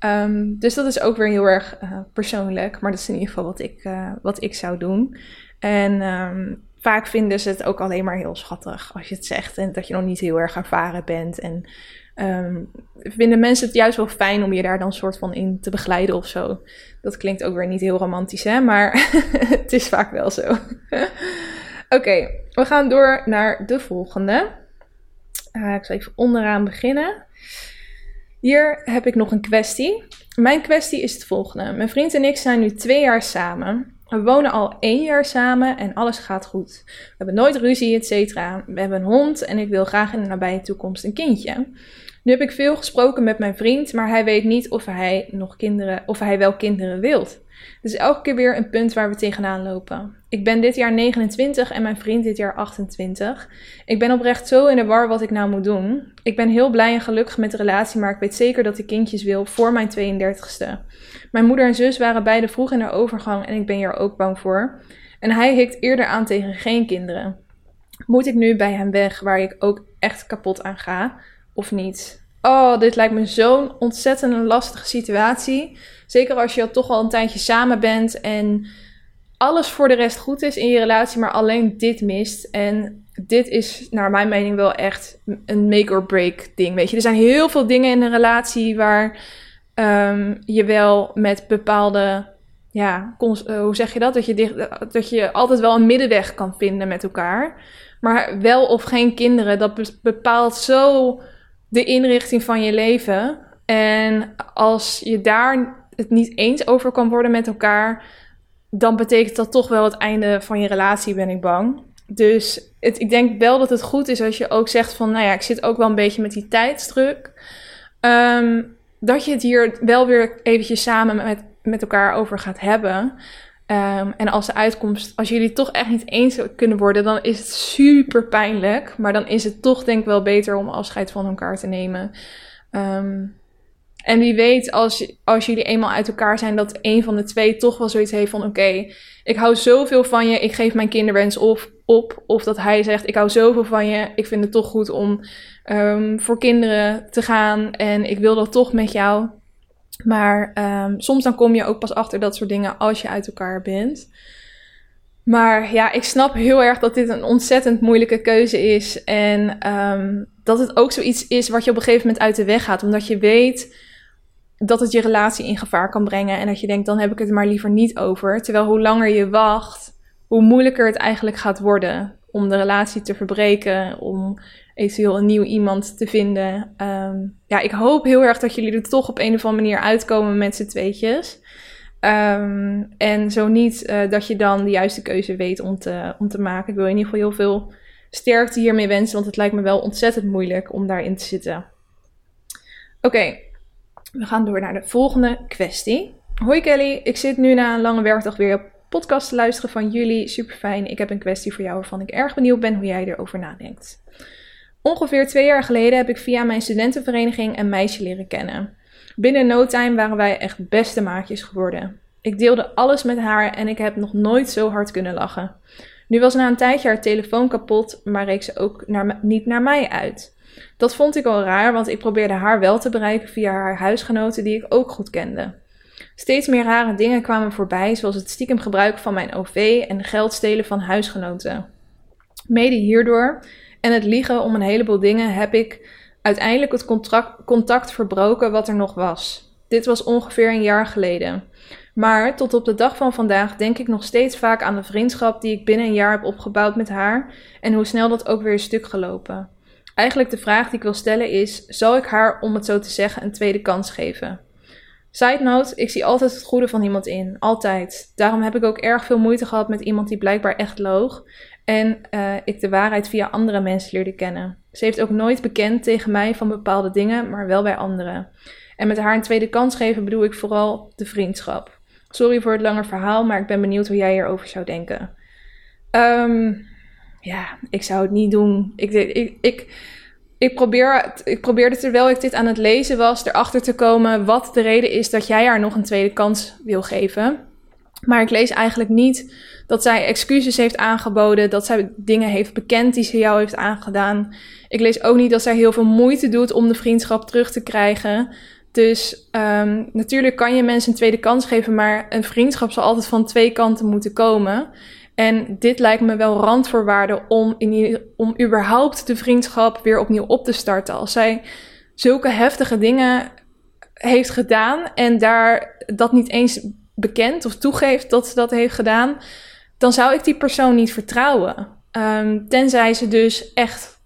Um, dus dat is ook weer heel erg uh, persoonlijk. Maar dat is in ieder geval wat ik, uh, wat ik zou doen. En um, vaak vinden ze het ook alleen maar heel schattig als je het zegt. En dat je nog niet heel erg ervaren bent. En um, vinden mensen het juist wel fijn om je daar dan soort van in te begeleiden of zo. Dat klinkt ook weer niet heel romantisch, hè? Maar het is vaak wel zo. Oké, we gaan door naar de volgende. Uh, ik zal even onderaan beginnen. Hier heb ik nog een kwestie. Mijn kwestie is het volgende. Mijn vriend en ik zijn nu twee jaar samen. We wonen al één jaar samen en alles gaat goed. We hebben nooit ruzie, et cetera. We hebben een hond en ik wil graag in de nabije toekomst een kindje. Nu heb ik veel gesproken met mijn vriend, maar hij weet niet of hij nog kinderen, of hij wel kinderen wilt. Dus elke keer weer een punt waar we tegenaan lopen. Ik ben dit jaar 29 en mijn vriend dit jaar 28. Ik ben oprecht zo in de war wat ik nou moet doen. Ik ben heel blij en gelukkig met de relatie, maar ik weet zeker dat ik kindjes wil voor mijn 32ste. Mijn moeder en zus waren beide vroeg in de overgang en ik ben hier ook bang voor. En hij hikt eerder aan tegen geen kinderen. Moet ik nu bij hem weg, waar ik ook echt kapot aan ga, of niet? Oh, dit lijkt me zo'n ontzettend lastige situatie. Zeker als je al toch al een tijdje samen bent en alles voor de rest goed is in je relatie, maar alleen dit mist. En dit is naar mijn mening wel echt een make or break ding. Weet je, er zijn heel veel dingen in een relatie waar um, je wel met bepaalde, ja, uh, hoe zeg je dat? Dat je, dat je altijd wel een middenweg kan vinden met elkaar. Maar wel of geen kinderen, dat bepaalt zo de inrichting van je leven. En als je daar het niet eens over kan worden met elkaar, dan betekent dat toch wel het einde van je relatie, ben ik bang. Dus het, ik denk wel dat het goed is als je ook zegt van, nou ja, ik zit ook wel een beetje met die tijdsdruk. Um, dat je het hier wel weer eventjes samen met, met elkaar over gaat hebben. Um, en als de uitkomst, als jullie toch echt niet eens kunnen worden, dan is het super pijnlijk. Maar dan is het toch denk ik wel beter om afscheid van elkaar te nemen. Um, en wie weet, als, als jullie eenmaal uit elkaar zijn, dat een van de twee toch wel zoiets heeft van: oké, ik hou zoveel van je, ik geef mijn kinderwens op, op. Of dat hij zegt: ik hou zoveel van je, ik vind het toch goed om um, voor kinderen te gaan en ik wil dat toch met jou. Maar um, soms dan kom je ook pas achter dat soort dingen als je uit elkaar bent. Maar ja, ik snap heel erg dat dit een ontzettend moeilijke keuze is. En um, dat het ook zoiets is wat je op een gegeven moment uit de weg gaat. Omdat je weet dat het je relatie in gevaar kan brengen. En dat je denkt, dan heb ik het maar liever niet over. Terwijl hoe langer je wacht, hoe moeilijker het eigenlijk gaat worden om de relatie te verbreken. Om eventueel een nieuw iemand te vinden. Um, ja, ik hoop heel erg dat jullie er toch op een of andere manier uitkomen met z'n tweetjes. Um, en zo niet uh, dat je dan de juiste keuze weet om te, om te maken. Ik wil in ieder geval heel veel sterkte hiermee wensen, want het lijkt me wel ontzettend moeilijk om daarin te zitten. Oké, we gaan door naar de volgende kwestie. Hoi Kelly, ik zit nu na een lange werkdag weer op podcast te luisteren van jullie. Super fijn. Ik heb een kwestie voor jou waarvan ik erg benieuwd ben hoe jij erover nadenkt. Ongeveer twee jaar geleden heb ik via mijn studentenvereniging een meisje leren kennen. Binnen no time waren wij echt beste maatjes geworden. Ik deelde alles met haar en ik heb nog nooit zo hard kunnen lachen. Nu was na een tijdje haar telefoon kapot, maar reek ze ook niet naar mij uit. Dat vond ik al raar, want ik probeerde haar wel te bereiken via haar huisgenoten die ik ook goed kende. Steeds meer rare dingen kwamen voorbij, zoals het stiekem gebruiken van mijn OV en geld stelen van huisgenoten. Mede hierdoor en het liegen om een heleboel dingen heb ik uiteindelijk het contract, contact verbroken wat er nog was. Dit was ongeveer een jaar geleden. Maar tot op de dag van vandaag denk ik nog steeds vaak aan de vriendschap die ik binnen een jaar heb opgebouwd met haar en hoe snel dat ook weer een stuk gelopen. Eigenlijk de vraag die ik wil stellen is: zal ik haar, om het zo te zeggen, een tweede kans geven? Side note, ik zie altijd het goede van iemand in. Altijd. Daarom heb ik ook erg veel moeite gehad met iemand die blijkbaar echt loog. En uh, ik de waarheid via andere mensen leerde kennen. Ze heeft ook nooit bekend tegen mij van bepaalde dingen, maar wel bij anderen. En met haar een tweede kans geven bedoel ik vooral de vriendschap. Sorry voor het lange verhaal, maar ik ben benieuwd hoe jij hierover zou denken. Um, ja, ik zou het niet doen. Ik, ik, ik, ik, probeer, ik probeerde terwijl ik dit aan het lezen was, erachter te komen wat de reden is dat jij haar nog een tweede kans wil geven. Maar ik lees eigenlijk niet dat zij excuses heeft aangeboden, dat zij dingen heeft bekend die ze jou heeft aangedaan. Ik lees ook niet dat zij heel veel moeite doet om de vriendschap terug te krijgen. Dus um, natuurlijk kan je mensen een tweede kans geven, maar een vriendschap zal altijd van twee kanten moeten komen. En dit lijkt me wel randvoorwaarden om, in, om überhaupt de vriendschap weer opnieuw op te starten. Als zij zulke heftige dingen heeft gedaan en daar dat niet eens bekend of toegeeft dat ze dat heeft gedaan, dan zou ik die persoon niet vertrouwen. Um, tenzij ze dus echt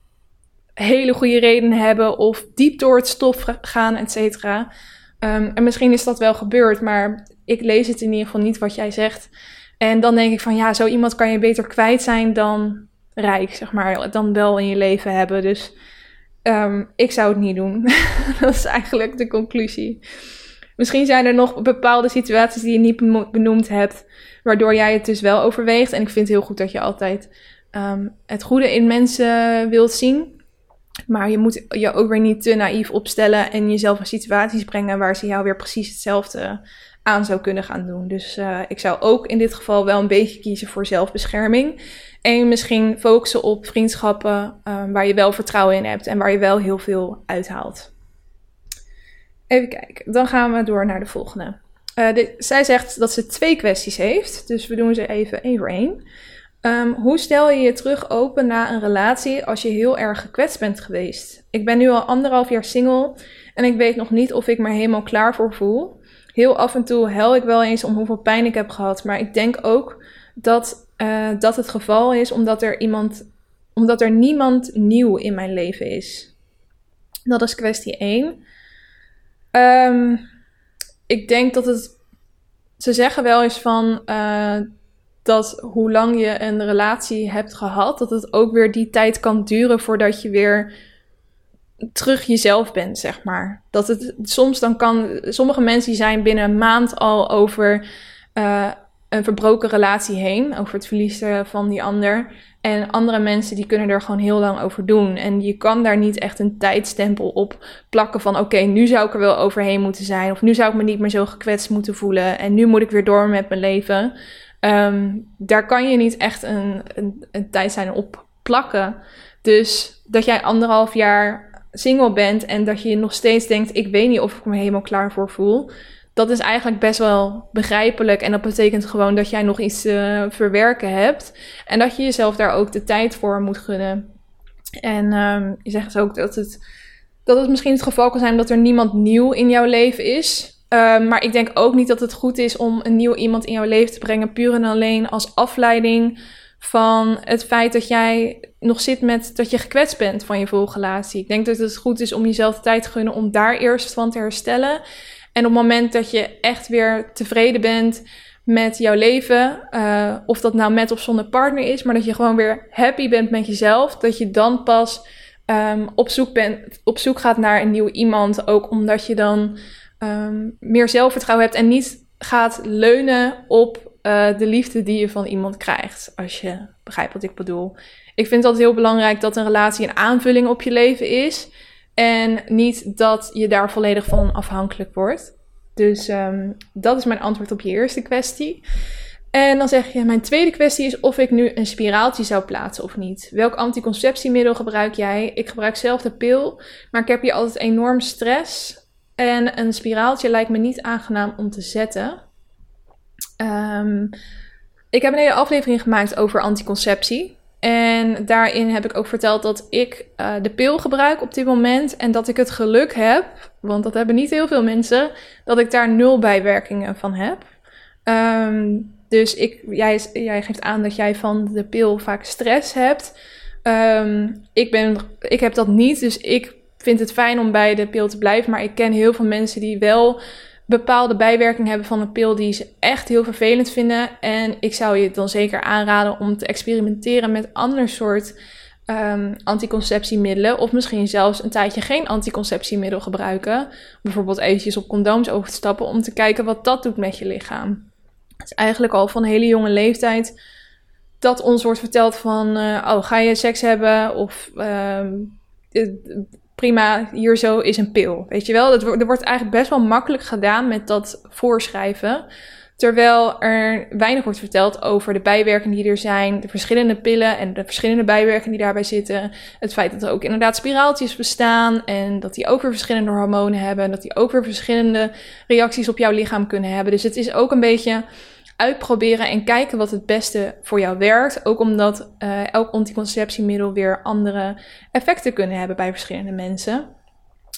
hele goede redenen hebben of diep door het stof gaan, et cetera. Um, en misschien is dat wel gebeurd, maar ik lees het in ieder geval niet wat jij zegt. En dan denk ik van ja, zo iemand kan je beter kwijt zijn dan rijk, zeg maar. Dan wel in je leven hebben. Dus um, ik zou het niet doen. dat is eigenlijk de conclusie. Misschien zijn er nog bepaalde situaties die je niet benoemd hebt, waardoor jij het dus wel overweegt. En ik vind het heel goed dat je altijd um, het goede in mensen wilt zien. Maar je moet je ook weer niet te naïef opstellen en jezelf in situaties brengen waar ze jou weer precies hetzelfde aan zou kunnen gaan doen. Dus uh, ik zou ook in dit geval wel een beetje kiezen voor zelfbescherming. En misschien focussen op vriendschappen uh, waar je wel vertrouwen in hebt en waar je wel heel veel uithaalt. Even kijken, dan gaan we door naar de volgende. Dit, zij zegt dat ze twee kwesties heeft, dus we doen ze even één voor één. Um, hoe stel je je terug open na een relatie als je heel erg gekwetst bent geweest? Ik ben nu al anderhalf jaar single en ik weet nog niet of ik me helemaal klaar voor voel heel af en toe huil ik wel eens om hoeveel pijn ik heb gehad. Maar ik denk ook dat uh, dat het geval is omdat er iemand, omdat er niemand nieuw in mijn leven is. Dat is kwestie 1. Um, ik denk dat het. Ze zeggen wel eens van. Uh, dat hoe lang je een relatie hebt gehad, dat het ook weer die tijd kan duren voordat je weer terug jezelf bent, zeg maar. Dat het soms dan kan. Sommige mensen die zijn binnen een maand al over uh, een verbroken relatie heen, over het verliezen van die ander. En andere mensen die kunnen er gewoon heel lang over doen. En je kan daar niet echt een tijdstempel op plakken van oké, nu zou ik er wel overheen moeten zijn. Of nu zou ik me niet meer zo gekwetst moeten voelen. En nu moet ik weer door met mijn leven. Um, daar kan je niet echt een, een, een op plakken. Dus dat jij anderhalf jaar single bent en dat je nog steeds denkt: ik weet niet of ik me helemaal klaar voor voel. Dat is eigenlijk best wel begrijpelijk. En dat betekent gewoon dat jij nog iets te verwerken hebt. En dat je jezelf daar ook de tijd voor moet gunnen. En um, je zegt ook dat het, dat het misschien het geval kan zijn dat er niemand nieuw in jouw leven is. Um, maar ik denk ook niet dat het goed is om een nieuw iemand in jouw leven te brengen, puur en alleen als afleiding van het feit dat jij nog zit met dat je gekwetst bent van je vorige relatie. Ik denk dat het goed is om jezelf de tijd te gunnen om daar eerst van te herstellen. En op het moment dat je echt weer tevreden bent met jouw leven, uh, of dat nou met of zonder partner is, maar dat je gewoon weer happy bent met jezelf, dat je dan pas um, op, zoek bent, op zoek gaat naar een nieuw iemand. Ook omdat je dan um, meer zelfvertrouwen hebt en niet gaat leunen op uh, de liefde die je van iemand krijgt. Als je begrijpt wat ik bedoel. Ik vind het altijd heel belangrijk dat een relatie een aanvulling op je leven is. En niet dat je daar volledig van afhankelijk wordt. Dus um, dat is mijn antwoord op je eerste kwestie. En dan zeg je, mijn tweede kwestie is of ik nu een spiraaltje zou plaatsen of niet. Welk anticonceptiemiddel gebruik jij? Ik gebruik zelf de pil, maar ik heb hier altijd enorm stress. En een spiraaltje lijkt me niet aangenaam om te zetten. Um, ik heb een hele aflevering gemaakt over anticonceptie. En daarin heb ik ook verteld dat ik uh, de pil gebruik op dit moment. En dat ik het geluk heb, want dat hebben niet heel veel mensen, dat ik daar nul bijwerkingen van heb. Um, dus ik, jij, jij geeft aan dat jij van de pil vaak stress hebt. Um, ik, ben, ik heb dat niet, dus ik vind het fijn om bij de pil te blijven. Maar ik ken heel veel mensen die wel bepaalde bijwerkingen hebben van een pil die ze echt heel vervelend vinden. En ik zou je dan zeker aanraden om te experimenteren met ander soort um, anticonceptiemiddelen. Of misschien zelfs een tijdje geen anticonceptiemiddel gebruiken. Bijvoorbeeld eventjes op condooms over te stappen om te kijken wat dat doet met je lichaam. Het is eigenlijk al van hele jonge leeftijd dat ons wordt verteld van... Uh, oh, ga je seks hebben? Of... Um, prima, hier zo is een pil. Weet je wel, dat, er wordt eigenlijk best wel makkelijk gedaan met dat voorschrijven. Terwijl er weinig wordt verteld over de bijwerkingen die er zijn, de verschillende pillen en de verschillende bijwerkingen die daarbij zitten. Het feit dat er ook inderdaad spiraaltjes bestaan en dat die ook weer verschillende hormonen hebben, dat die ook weer verschillende reacties op jouw lichaam kunnen hebben. Dus het is ook een beetje uitproberen en kijken wat het beste voor jou werkt. Ook omdat uh, elk anticonceptiemiddel weer andere effecten kunnen hebben bij verschillende mensen.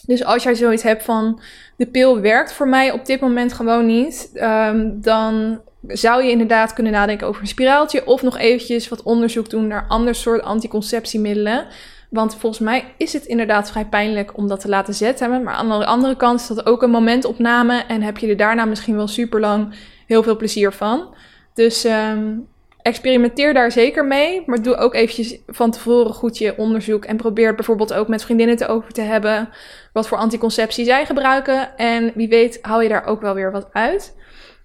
Dus als jij zoiets hebt van de pil werkt voor mij op dit moment gewoon niet, um, dan zou je inderdaad kunnen nadenken over een spiraaltje of nog eventjes wat onderzoek doen naar ander soort anticonceptiemiddelen. Want volgens mij is het inderdaad vrij pijnlijk om dat te laten zetten. Maar aan de andere kant is dat ook een momentopname en heb je er daarna misschien wel super lang heel veel plezier van. Dus um, experimenteer daar zeker mee. Maar doe ook eventjes van tevoren goed je onderzoek. En probeer bijvoorbeeld ook met vriendinnen te over te hebben. Wat voor anticonceptie zij gebruiken. En wie weet hou je daar ook wel weer wat uit.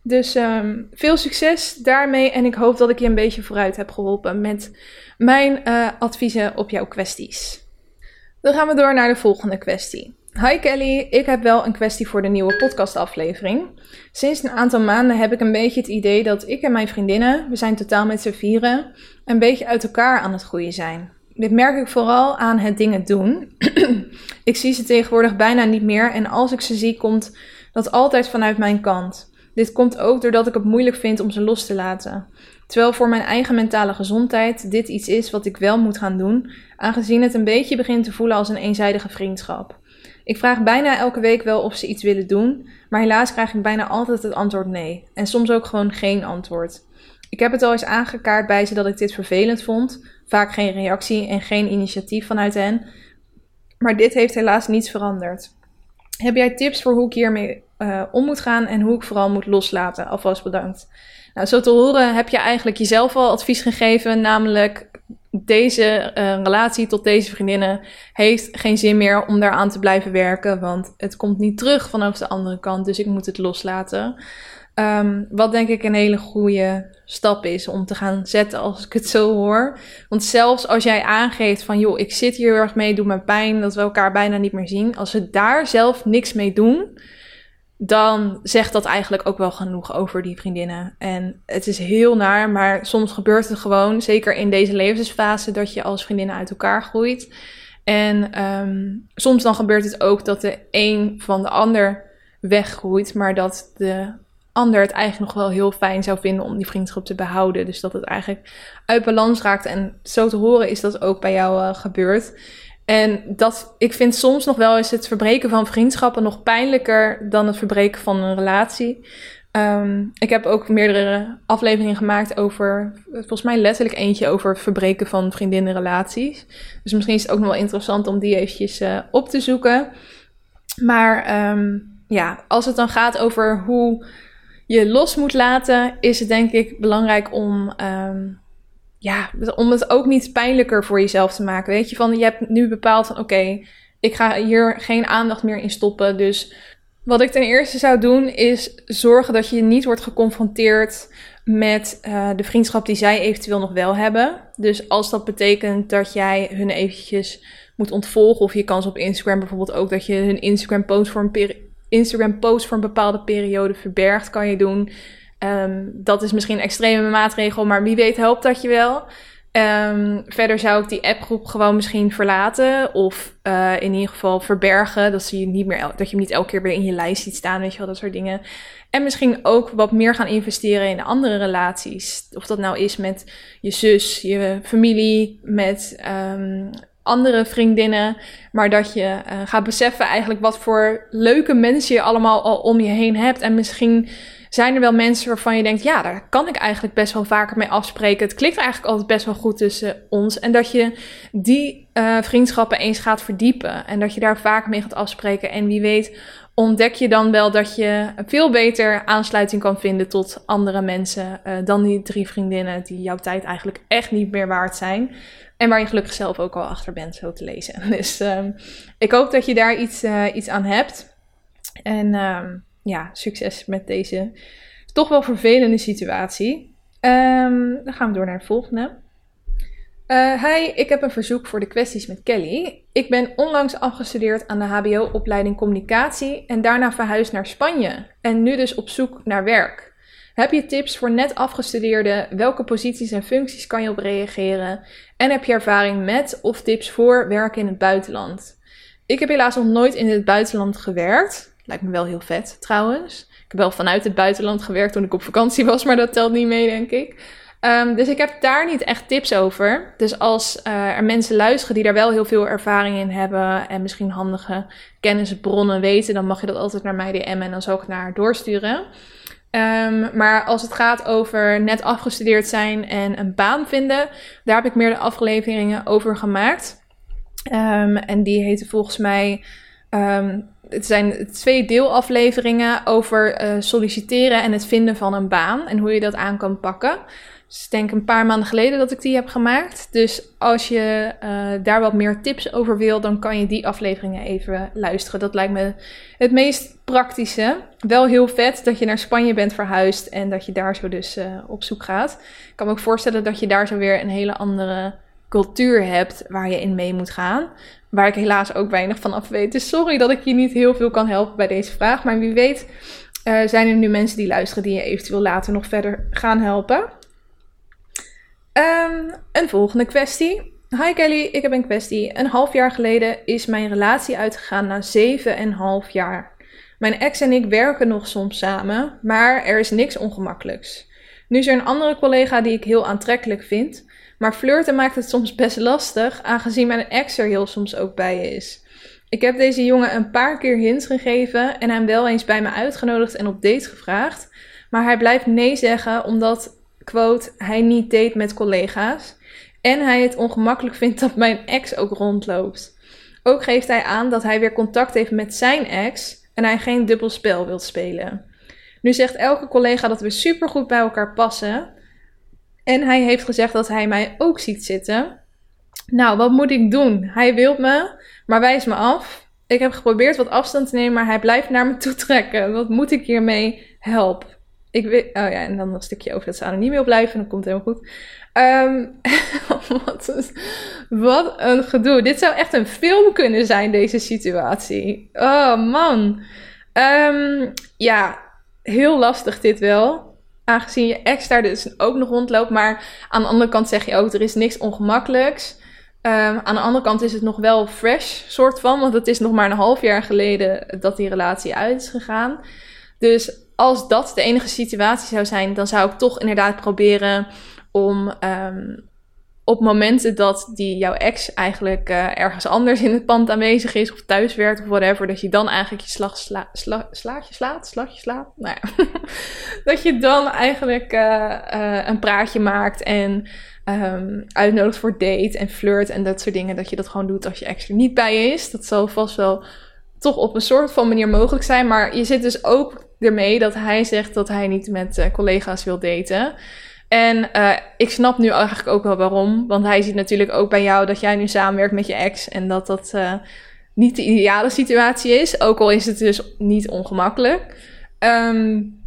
Dus um, veel succes daarmee. En ik hoop dat ik je een beetje vooruit heb geholpen met mijn uh, adviezen op jouw kwesties. Dan gaan we door naar de volgende kwestie. Hi Kelly, ik heb wel een kwestie voor de nieuwe podcastaflevering. Sinds een aantal maanden heb ik een beetje het idee dat ik en mijn vriendinnen, we zijn totaal met z'n vieren, een beetje uit elkaar aan het groeien zijn. Dit merk ik vooral aan het dingen doen. ik zie ze tegenwoordig bijna niet meer en als ik ze zie, komt dat altijd vanuit mijn kant. Dit komt ook doordat ik het moeilijk vind om ze los te laten. Terwijl voor mijn eigen mentale gezondheid dit iets is wat ik wel moet gaan doen, aangezien het een beetje begint te voelen als een eenzijdige vriendschap. Ik vraag bijna elke week wel of ze iets willen doen, maar helaas krijg ik bijna altijd het antwoord nee. En soms ook gewoon geen antwoord. Ik heb het al eens aangekaart bij ze dat ik dit vervelend vond. Vaak geen reactie en geen initiatief vanuit hen. Maar dit heeft helaas niets veranderd. Heb jij tips voor hoe ik hiermee uh, om moet gaan en hoe ik vooral moet loslaten? Alvast bedankt. Nou, zo te horen heb je eigenlijk jezelf al advies gegeven, namelijk deze uh, relatie tot deze vriendinnen heeft geen zin meer om daaraan te blijven werken, want het komt niet terug vanaf de andere kant, dus ik moet het loslaten. Um, wat denk ik een hele goede stap is om te gaan zetten als ik het zo hoor. Want zelfs als jij aangeeft van joh, ik zit hier heel erg mee, doe me pijn, dat we elkaar bijna niet meer zien. Als we daar zelf niks mee doen, dan zegt dat eigenlijk ook wel genoeg over die vriendinnen. En het is heel naar, maar soms gebeurt het gewoon, zeker in deze levensfase, dat je als vriendinnen uit elkaar groeit. En um, soms dan gebeurt het ook dat de een van de ander weggroeit, maar dat de ander het eigenlijk nog wel heel fijn zou vinden om die vriendschap te behouden. Dus dat het eigenlijk uit balans raakt. En zo te horen is dat ook bij jou uh, gebeurd. En dat, ik vind soms nog wel eens het verbreken van vriendschappen nog pijnlijker dan het verbreken van een relatie. Um, ik heb ook meerdere afleveringen gemaakt over, volgens mij letterlijk eentje over het verbreken van vriendinnenrelaties. Dus misschien is het ook nog wel interessant om die eventjes uh, op te zoeken. Maar um, ja, als het dan gaat over hoe je los moet laten, is het denk ik belangrijk om um, ja, om het ook niet pijnlijker voor jezelf te maken. Weet je, van je hebt nu bepaald van oké, ik ga hier geen aandacht meer in stoppen. Dus wat ik ten eerste zou doen is zorgen dat je niet wordt geconfronteerd met uh, de vriendschap die zij eventueel nog wel hebben. Dus als dat betekent dat jij hun eventjes moet ontvolgen of je kans op Instagram bijvoorbeeld ook dat je hun Instagram post voor een Instagram post voor een bepaalde periode verbergt, kan je doen. Ehm, dat is misschien een extreme maatregel, maar wie weet helpt dat je wel. Um, verder zou ik die appgroep gewoon misschien verlaten. Of uh, in ieder geval verbergen. Dat, je niet meer, dat je hem niet elke keer weer in je lijst ziet staan. Weet je wel, dat soort dingen. En misschien ook wat meer gaan investeren in andere relaties. Of dat nou is met je zus, je familie, met um, andere vriendinnen. Maar dat je uh, gaat beseffen eigenlijk wat voor leuke mensen je allemaal al om je heen hebt. En misschien zijn er wel mensen waarvan je denkt, ja, daar kan ik eigenlijk best wel vaker mee afspreken. Het klikt eigenlijk altijd best wel goed tussen ons. En dat je die uh, vriendschappen eens gaat verdiepen. En dat je daar vaker mee gaat afspreken. En wie weet ontdek je dan wel dat je veel beter aansluiting kan vinden tot andere mensen uh, dan die drie vriendinnen die jouw tijd eigenlijk echt niet meer waard zijn. En waar je gelukkig zelf ook al achter bent, zo te lezen. Dus uh, ik hoop dat je daar iets, uh, iets aan hebt. En ehm, ja, succes met deze toch wel vervelende situatie. Um, dan gaan we door naar de volgende. Uh, hi, ik heb een verzoek voor de kwesties met Kelly. Ik ben onlangs afgestudeerd aan de HBO-opleiding Communicatie en daarna verhuisd naar Spanje. En nu dus op zoek naar werk. Heb je tips voor net afgestudeerden? Welke posities en functies kan je op reageren? En heb je ervaring met of tips voor werken in het buitenland? Ik heb helaas nog nooit in het buitenland gewerkt. Lijkt me wel heel vet trouwens. Ik heb wel vanuit het buitenland gewerkt toen ik op vakantie was, maar dat telt niet mee, denk ik. Um, dus ik heb daar niet echt tips over. Dus als uh, er mensen luisteren die daar wel heel veel ervaring in hebben en misschien handige kennisbronnen weten, dan mag je dat altijd naar mij DM'en en dan zal ik naar doorsturen. Um, maar als het gaat over net afgestudeerd zijn en een baan vinden, daar heb ik meer de afleveringen over gemaakt. Um, en die heten volgens mij het zijn twee deelafleveringen over uh, solliciteren en het vinden van een baan en hoe je dat aan kan pakken. Dus ik denk een paar maanden geleden dat ik die heb gemaakt. Dus als je uh, daar wat meer tips over wil, dan kan je die afleveringen even luisteren. Dat lijkt me het meest praktische. Wel heel vet dat je naar Spanje bent verhuisd en dat je daar zo dus uh, op zoek gaat. Ik kan me ook voorstellen dat je daar zo weer een hele andere cultuur hebt waar je in mee moet gaan. Waar ik helaas ook weinig van af weet. Dus sorry dat ik je niet heel veel kan helpen bij deze vraag. Maar wie weet uh, zijn er nu mensen die luisteren die je eventueel later nog verder gaan helpen. Um, een volgende kwestie. Hi Kelly, ik heb een kwestie. Een half jaar geleden is mijn relatie uitgegaan na zeven en half jaar. Mijn ex en ik werken nog soms samen, maar er is niks ongemakkelijks. Nu is er een andere collega die ik heel aantrekkelijk vind, maar flirten maakt het soms best lastig, aangezien mijn ex er heel soms ook bij is. Ik heb deze jongen een paar keer hints gegeven en hem wel eens bij me uitgenodigd en op date gevraagd, maar hij blijft nee zeggen omdat, quote, hij niet date met collega's en hij het ongemakkelijk vindt dat mijn ex ook rondloopt. Ook geeft hij aan dat hij weer contact heeft met zijn ex en hij geen dubbel spel wil spelen. Nu zegt elke collega dat we supergoed bij elkaar passen. En hij heeft gezegd dat hij mij ook ziet zitten. Nou, wat moet ik doen? Hij wil me, maar wijst me af. Ik heb geprobeerd wat afstand te nemen, maar hij blijft naar me toe trekken. Wat moet ik hiermee? Help. Ik oh ja, en dan een stukje over dat ze anoniem wil blijven. Dan komt helemaal goed. Um, wat, een, een gedoe. Dit zou echt een film kunnen zijn, deze situatie. Oh man. Um, ja, heel lastig dit wel. Aangezien je ex daar dus ook nog rondloopt. Maar aan de andere kant zeg je ook, er is niks ongemakkelijks. Um, aan de andere kant is het nog wel fresh, soort van. Want het is nog maar een half jaar geleden dat die relatie uit is gegaan. Dus als dat de enige situatie zou zijn, dan zou ik toch inderdaad proberen om um, op momenten dat die jouw ex eigenlijk uh, ergens anders in het pand aanwezig is of thuis werkt of whatever, dat je dan eigenlijk je slag sla, sla, slaat, slagje slaat, nou ja, dat je dan eigenlijk uh, uh, een praatje maakt en um, uitnodigt voor date en flirt en dat soort dingen, dat je dat gewoon doet als je ex er niet bij is. Dat zal vast wel toch op een soort van manier mogelijk zijn, maar je zit dus ook ermee dat hij zegt dat hij niet met collega's wil daten. En uh, ik snap nu eigenlijk ook wel waarom. Want hij ziet natuurlijk ook bij jou dat jij nu samenwerkt met je ex. En dat dat uh, niet de ideale situatie is. Ook al is het dus niet ongemakkelijk. Um,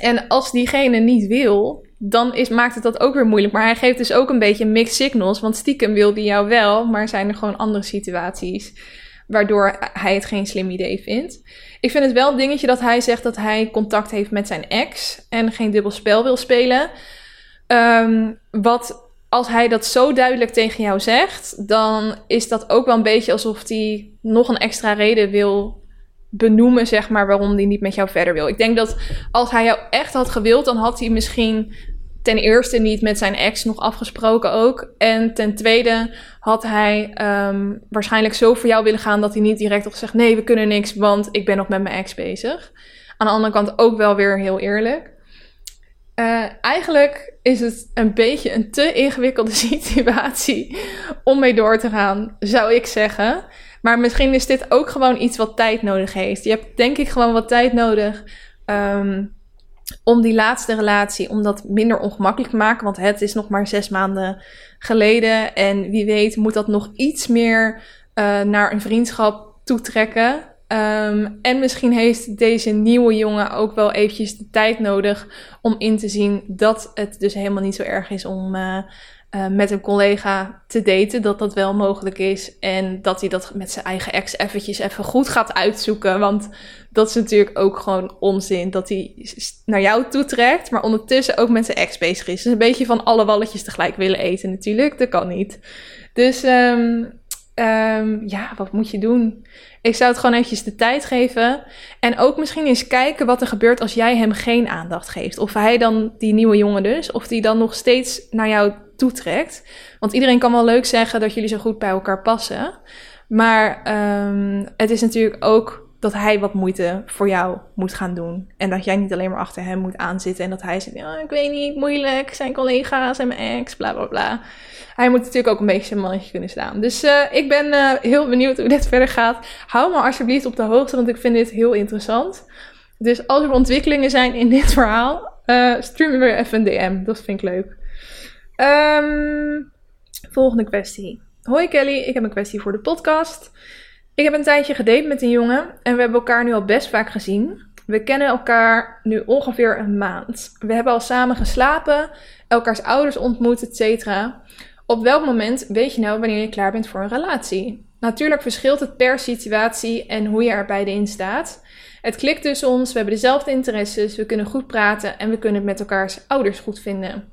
en als diegene niet wil, dan is, maakt het dat ook weer moeilijk. Maar hij geeft dus ook een beetje mixed signals. Want stiekem wil die jou wel, maar zijn er gewoon andere situaties waardoor hij het geen slim idee vindt. Ik vind het wel een dingetje dat hij zegt dat hij contact heeft met zijn ex en geen dubbel spel wil spelen. Ehm, wat als hij dat zo duidelijk tegen jou zegt, dan is dat ook wel een beetje alsof hij nog een extra reden wil benoemen, zeg maar, waarom hij niet met jou verder wil. Ik denk dat als hij jou echt had gewild, dan had hij misschien ten eerste niet met zijn ex nog afgesproken ook. En ten tweede had hij ehm, waarschijnlijk zo voor jou willen gaan dat hij niet direct had gezegd: nee, we kunnen niks, want ik ben nog met mijn ex bezig. Aan de andere kant ook wel weer heel eerlijk. Uh, eigenlijk is het een beetje een te ingewikkelde situatie om mee door te gaan, zou ik zeggen. Maar misschien is dit ook gewoon iets wat tijd nodig heeft. Je hebt denk ik gewoon wat tijd nodig um, om die laatste relatie, om dat minder ongemakkelijk te maken. Want het is nog maar zes maanden geleden. En wie weet moet dat nog iets meer uh, naar een vriendschap toetrekken. Um, en misschien heeft deze nieuwe jongen ook wel eventjes de tijd nodig om in te zien dat het dus helemaal niet zo erg is om uh, met een collega te daten. Dat dat wel mogelijk is. En dat hij dat met zijn eigen ex eventjes even goed gaat uitzoeken. Want dat is natuurlijk ook gewoon onzin. Dat hij naar jou toetrekt, maar ondertussen ook met zijn ex bezig is. Dus een beetje van alle walletjes tegelijk willen eten natuurlijk. Dat kan niet. Dus um, um, ja, wat moet je doen? Ik zou het gewoon eventjes de tijd geven. En ook misschien eens kijken wat er gebeurt als jij hem geen aandacht geeft. Of hij dan, die nieuwe jongen dus, of die dan nog steeds naar jou toetrekt. Want iedereen kan wel leuk zeggen dat jullie zo goed bij elkaar passen. Maar um, het is natuurlijk ook dat hij wat moeite voor jou moet gaan doen. En dat jij niet alleen maar achter hem moet aanzitten. En dat hij zegt, ik weet niet, moeilijk, zijn collega's en mijn ex, bla bla bla. Hij moet natuurlijk ook een beetje zijn mannetje kunnen staan. Dus uh, ik ben uh, heel benieuwd hoe dit verder gaat. Hou me alsjeblieft op de hoogte, want ik vind dit heel interessant. Dus als er ontwikkelingen zijn in dit verhaal, uh, stuur me weer even een DM. Dat vind ik leuk. Um, volgende kwestie. Hoi Kelly, ik heb een kwestie voor de podcast. Ik heb een tijdje gedate met een jongen en we hebben elkaar nu al best vaak gezien. We kennen elkaar nu ongeveer een maand. We hebben al samen geslapen, elkaars ouders ontmoet, etc. Op welk moment weet je nou wanneer je klaar bent voor een relatie? Natuurlijk verschilt het per situatie en hoe je er beide in staat. Het klikt tussen ons, we hebben dezelfde interesses, we kunnen goed praten en we kunnen het met elkaars ouders goed vinden.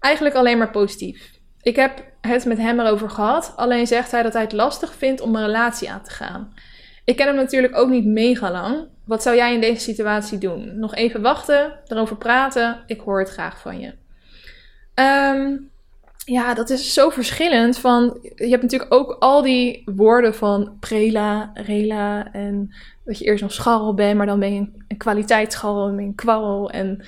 Eigenlijk alleen maar positief. Ik heb het met hem erover gehad, alleen zegt hij dat hij het lastig vindt om een relatie aan te gaan. Ik ken hem natuurlijk ook niet mega lang. Wat zou jij in deze situatie doen? Nog even wachten, erover praten. Ik hoor het graag van je. Um, ja, dat is zo verschillend. Van, je hebt natuurlijk ook al die woorden van prela, rela. En dat je eerst een scharrel bent, maar dan ben je een kwaliteitsscharrel en een kwarrel. En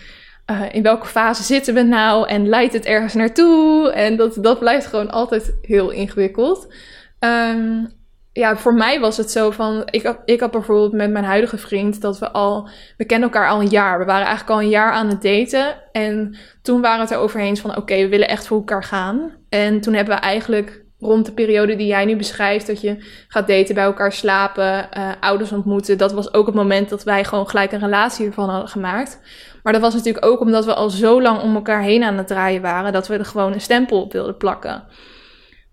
uh, in welke fase zitten we nou? En leidt het ergens naartoe? En dat, dat blijft gewoon altijd heel ingewikkeld. Um, ja, voor mij was het zo van. Ik ik had bijvoorbeeld met mijn huidige vriend dat we al. We kennen elkaar al een jaar. We waren eigenlijk al een jaar aan het daten. En toen waren we het er overheen van: oké, we willen echt voor elkaar gaan. En toen hebben we eigenlijk rond de periode die jij nu beschrijft, dat je gaat daten, bij elkaar slapen, uh, ouders ontmoeten. Dat was ook het moment dat wij gewoon gelijk een relatie ervan hadden gemaakt. Maar dat was natuurlijk ook omdat we al zo lang om elkaar heen aan het draaien waren, dat we er gewoon een stempel op wilden plakken.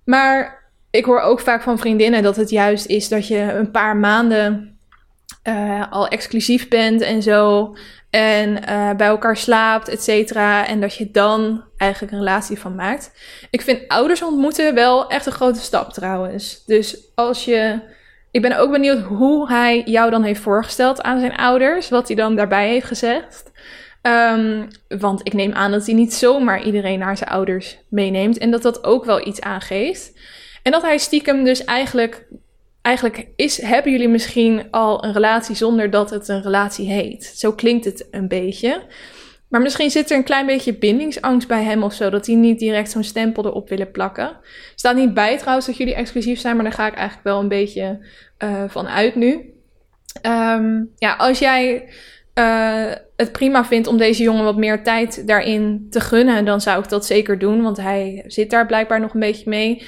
Maar ik hoor ook vaak van vriendinnen dat het juist is dat je een paar maanden uh, al exclusief bent en zo. En uh, bij elkaar slaapt, et cetera. En dat je dan eigenlijk een relatie van maakt. Ik vind ouders ontmoeten wel echt een grote stap trouwens. Dus als je. Ik ben ook benieuwd hoe hij jou dan heeft voorgesteld aan zijn ouders. Wat hij dan daarbij heeft gezegd. Um, want ik neem aan dat hij niet zomaar iedereen naar zijn ouders meeneemt. En dat dat ook wel iets aangeeft. En dat hij stiekem dus eigenlijk, eigenlijk is, hebben jullie misschien al een relatie zonder dat het een relatie heet. Zo klinkt het een beetje. Maar misschien zit er een klein beetje bindingsangst bij hem of zo, dat hij niet direct zo'n stempel erop willen plakken. Staat niet bij trouwens dat jullie exclusief zijn, maar daar ga ik eigenlijk wel een beetje uh, van uit nu. Um, ja, als jij uh, het prima vindt om deze jongen wat meer tijd daarin te gunnen, dan zou ik dat zeker doen, want hij zit daar blijkbaar nog een beetje mee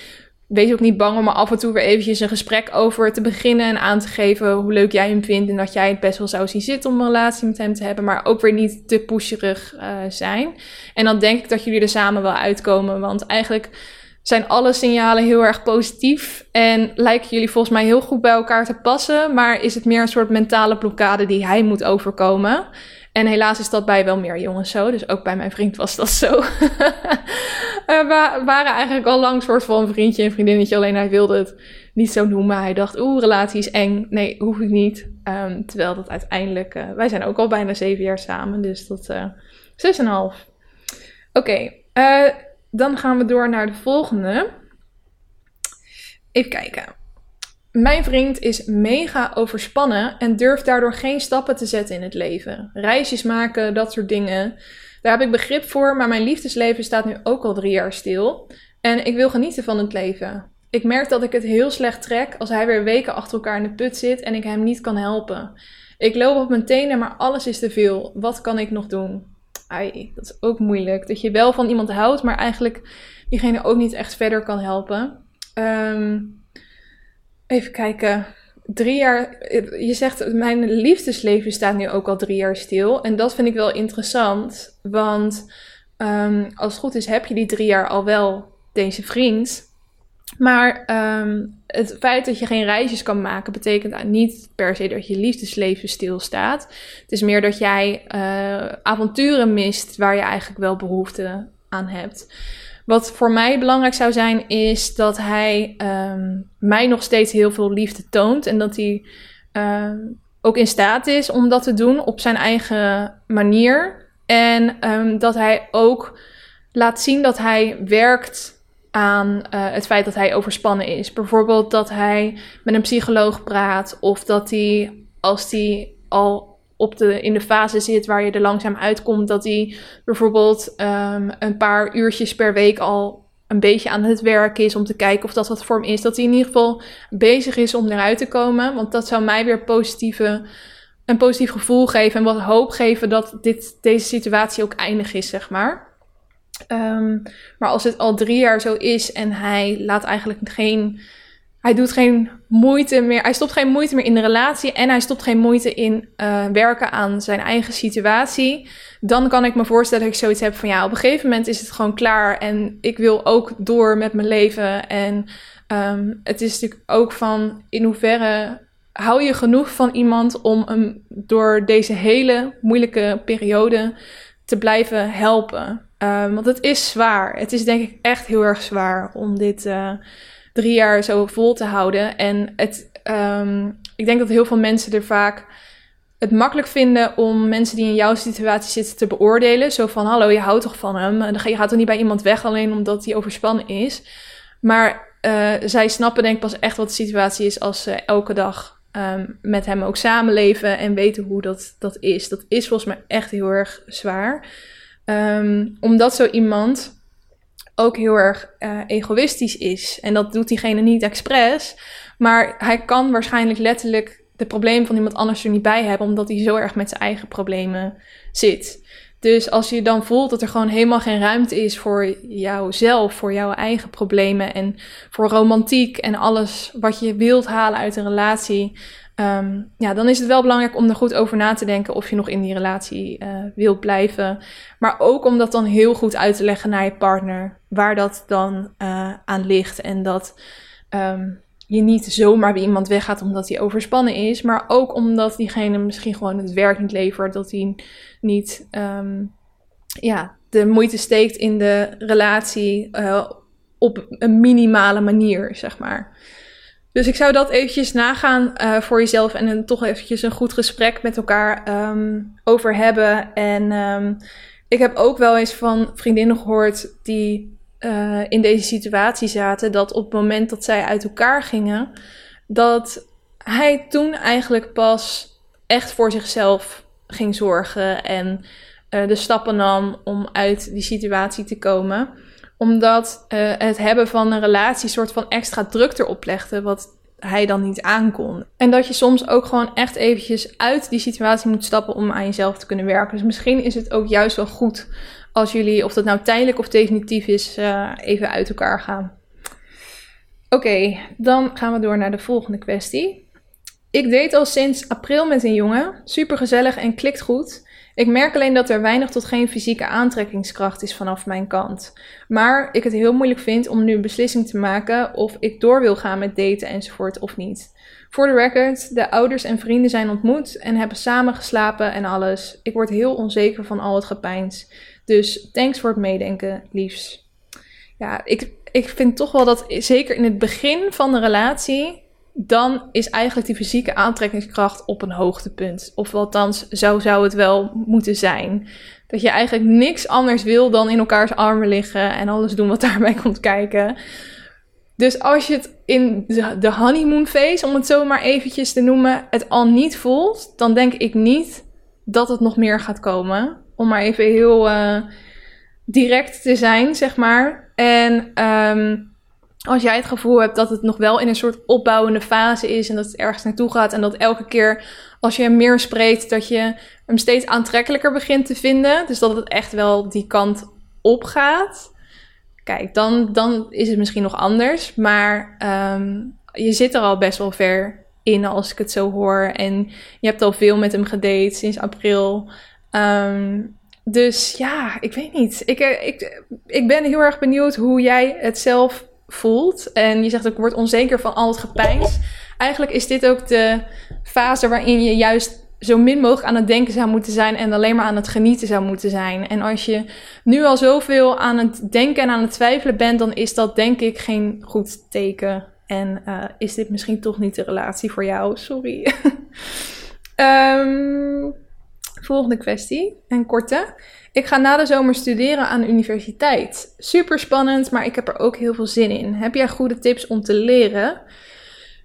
wees ook niet bang om er af en toe weer eventjes een gesprek over te beginnen en aan te geven hoe leuk jij hem vindt en dat jij het best wel zou zien zitten om een relatie met hem te hebben, maar ook weer niet te pusherig uh, zijn. En dan denk ik dat jullie er samen wel uitkomen, want eigenlijk zijn alle signalen heel erg positief en lijken jullie volgens mij heel goed bij elkaar te passen, maar is het meer een soort mentale blokkade die hij moet overkomen. En helaas is dat bij wel meer jongens zo. Dus ook bij mijn vriend was dat zo. we waren eigenlijk al lang soort van vriendje en vriendinnetje. Alleen hij wilde het niet zo noemen. Hij dacht, oeh, relatie is eng. Nee, hoef ik niet. Um, terwijl dat uiteindelijk... Uh, wij zijn ook al bijna zeven jaar samen. Dus dat... Uh, zes en half. Oké. Uh, dan gaan we door naar de volgende. Even kijken. Mijn vriend is mega overspannen en durft daardoor geen stappen te zetten in het leven. Reisjes maken, dat soort dingen. Daar heb ik begrip voor, maar mijn liefdesleven staat nu ook al drie jaar stil. En ik wil genieten van het leven. Ik merk dat ik het heel slecht trek als hij weer weken achter elkaar in de put zit en ik hem niet kan helpen. Ik loop op mijn tenen, maar alles is te veel. Wat kan ik nog doen? Ai, dat is ook moeilijk. Dat je wel van iemand houdt, maar eigenlijk diegene ook niet echt verder kan helpen. Um, Even kijken. Drie jaar. Je zegt, mijn liefdesleven staat nu ook al drie jaar stil. En dat vind ik wel interessant. Want um, als het goed is, heb je die drie jaar al wel deze vriend. Maar um, het feit dat je geen reisjes kan maken, betekent niet per se dat je liefdesleven stilstaat. Het is meer dat jij uh, avonturen mist waar je eigenlijk wel behoefte aan hebt. Wat voor mij belangrijk zou zijn, is dat hij um, mij nog steeds heel veel liefde toont. En dat hij um, ook in staat is om dat te doen op zijn eigen manier. En um, dat hij ook laat zien dat hij werkt aan uh, het feit dat hij overspannen is. Bijvoorbeeld dat hij met een psycholoog praat. Of dat hij, als hij al op de, in de fase zit waar je er langzaam uitkomt, dat hij bijvoorbeeld um, een paar uurtjes per week al een beetje aan het werk is om te kijken of dat wat vorm is. Dat hij in ieder geval bezig is om eruit te komen. Want dat zou mij weer positieve, een positief gevoel geven en wat hoop geven dat dit, deze situatie ook eindig is, zeg maar. Um, maar als het al drie jaar zo is en hij laat eigenlijk geen hij doet geen moeite meer. Hij stopt geen moeite meer in de relatie. En hij stopt geen moeite in uh, werken aan zijn eigen situatie. Dan kan ik me voorstellen dat ik zoiets heb van ja, op een gegeven moment is het gewoon klaar. En ik wil ook door met mijn leven. En um, het is natuurlijk ook van in hoeverre hou je genoeg van iemand om hem door deze hele moeilijke periode te blijven helpen. Um, want het is zwaar. Het is denk ik echt heel erg zwaar om dit. Uh, drie jaar zo vol te houden. En het, um, ik denk dat heel veel mensen er vaak het makkelijk vinden om mensen die in jouw situatie zitten te beoordelen. Zo van, hallo, je houdt toch van hem? Je gaat toch niet bij iemand weg alleen omdat hij overspannen is? Maar uh, zij snappen denk ik pas echt wat de situatie is als ze elke dag um, met hem ook samenleven en weten hoe dat, dat is. Dat is volgens mij echt heel erg zwaar. Um, omdat zo iemand ook heel erg uh, egoïstisch is. En dat doet diegene niet expres. Maar hij kan waarschijnlijk letterlijk de problemen van iemand anders er niet bij hebben, omdat hij zo erg met zijn eigen problemen zit. Dus als je dan voelt dat er gewoon helemaal geen ruimte is voor jouzelf, voor jouw eigen problemen en voor romantiek en alles wat je wilt halen uit een relatie, Um, ja, dan is het wel belangrijk om er goed over na te denken of je nog in die relatie uh, wilt blijven. Maar ook om dat dan heel goed uit te leggen naar je partner, waar dat dan uh, aan ligt. En dat um, je niet zomaar bij iemand weggaat omdat hij overspannen is, maar ook omdat diegene misschien gewoon het werk niet levert, dat hij niet um, ja, de moeite steekt in de relatie uh, op een minimale manier, zeg maar. Dus ik zou dat eventjes nagaan uh, voor jezelf en dan toch eventjes een goed gesprek met elkaar um, over hebben. En ik heb ook wel eens van vriendinnen gehoord die uh, in deze situatie zaten, dat op het moment dat zij uit elkaar gingen, dat hij toen eigenlijk pas echt voor zichzelf ging zorgen en uh, de stappen nam om uit die situatie te komen omdat uh, het hebben van een relatie soort van extra druk erop legde, wat hij dan niet aankon. En dat je soms ook gewoon echt eventjes uit die situatie moet stappen om aan jezelf te kunnen werken. Dus misschien is het ook juist wel goed als jullie, of dat nou tijdelijk of definitief is, uh, even uit elkaar gaan. Oké, dan gaan we door naar de volgende kwestie. Ik date al sinds april met een jongen. Super gezellig en klikt goed. Ik merk alleen dat er weinig tot geen fysieke aantrekkingskracht is vanaf mijn kant. Maar ik het heel moeilijk vind om nu een beslissing te maken of ik door wil gaan met daten enzovoort of niet. Voor de record, de ouders en vrienden zijn ontmoet en hebben samen geslapen en alles. Ik word heel onzeker van al het gepeins. Dus thanks voor het meedenken, liefs. Ja, ik, ik vind toch wel dat, zeker in het begin van de relatie, dan is eigenlijk die fysieke aantrekkingskracht op een hoogtepunt. Of althans, zo zou het wel moeten zijn. Dat je eigenlijk niks anders wil dan in elkaars armen liggen en alles doen wat daarbij komt kijken. Dus als je het in de honeymoon phase, om het zo maar eventjes te noemen, het al niet voelt, dan denk ik niet dat het nog meer gaat komen. Om maar even heel uh, direct te zijn, zeg maar. En um, als jij het gevoel hebt dat het nog wel in een soort opbouwende fase is en dat het ergens naartoe gaat en dat elke keer als je hem meer spreekt, dat je hem steeds aantrekkelijker begint te vinden. Dus dat het echt wel die kant op gaat. Kijk, dan, dan is het misschien nog anders. Maar um, je zit er al best wel ver in als ik het zo hoor. En je hebt al veel met hem gedate sinds april. Um, dus ja, ik weet niet. Ik, eh, ik, ik ben heel erg benieuwd hoe jij het zelf voelt. En je zegt ook, ik word onzeker van al het gepeins. Eigenlijk is dit ook de fase waarin je juist zo min mogelijk aan het denken zou moeten zijn en alleen maar aan het genieten zou moeten zijn. En als je nu al zoveel aan het denken en aan het twijfelen bent, dan is dat denk ik geen goed teken. En uh, is dit misschien toch niet de relatie voor jou? Sorry. um, volgende kwestie, een korte. Ik ga na de zomer studeren aan de universiteit. Super spannend, maar ik heb er ook heel veel zin in. Heb jij goede tips om te leren?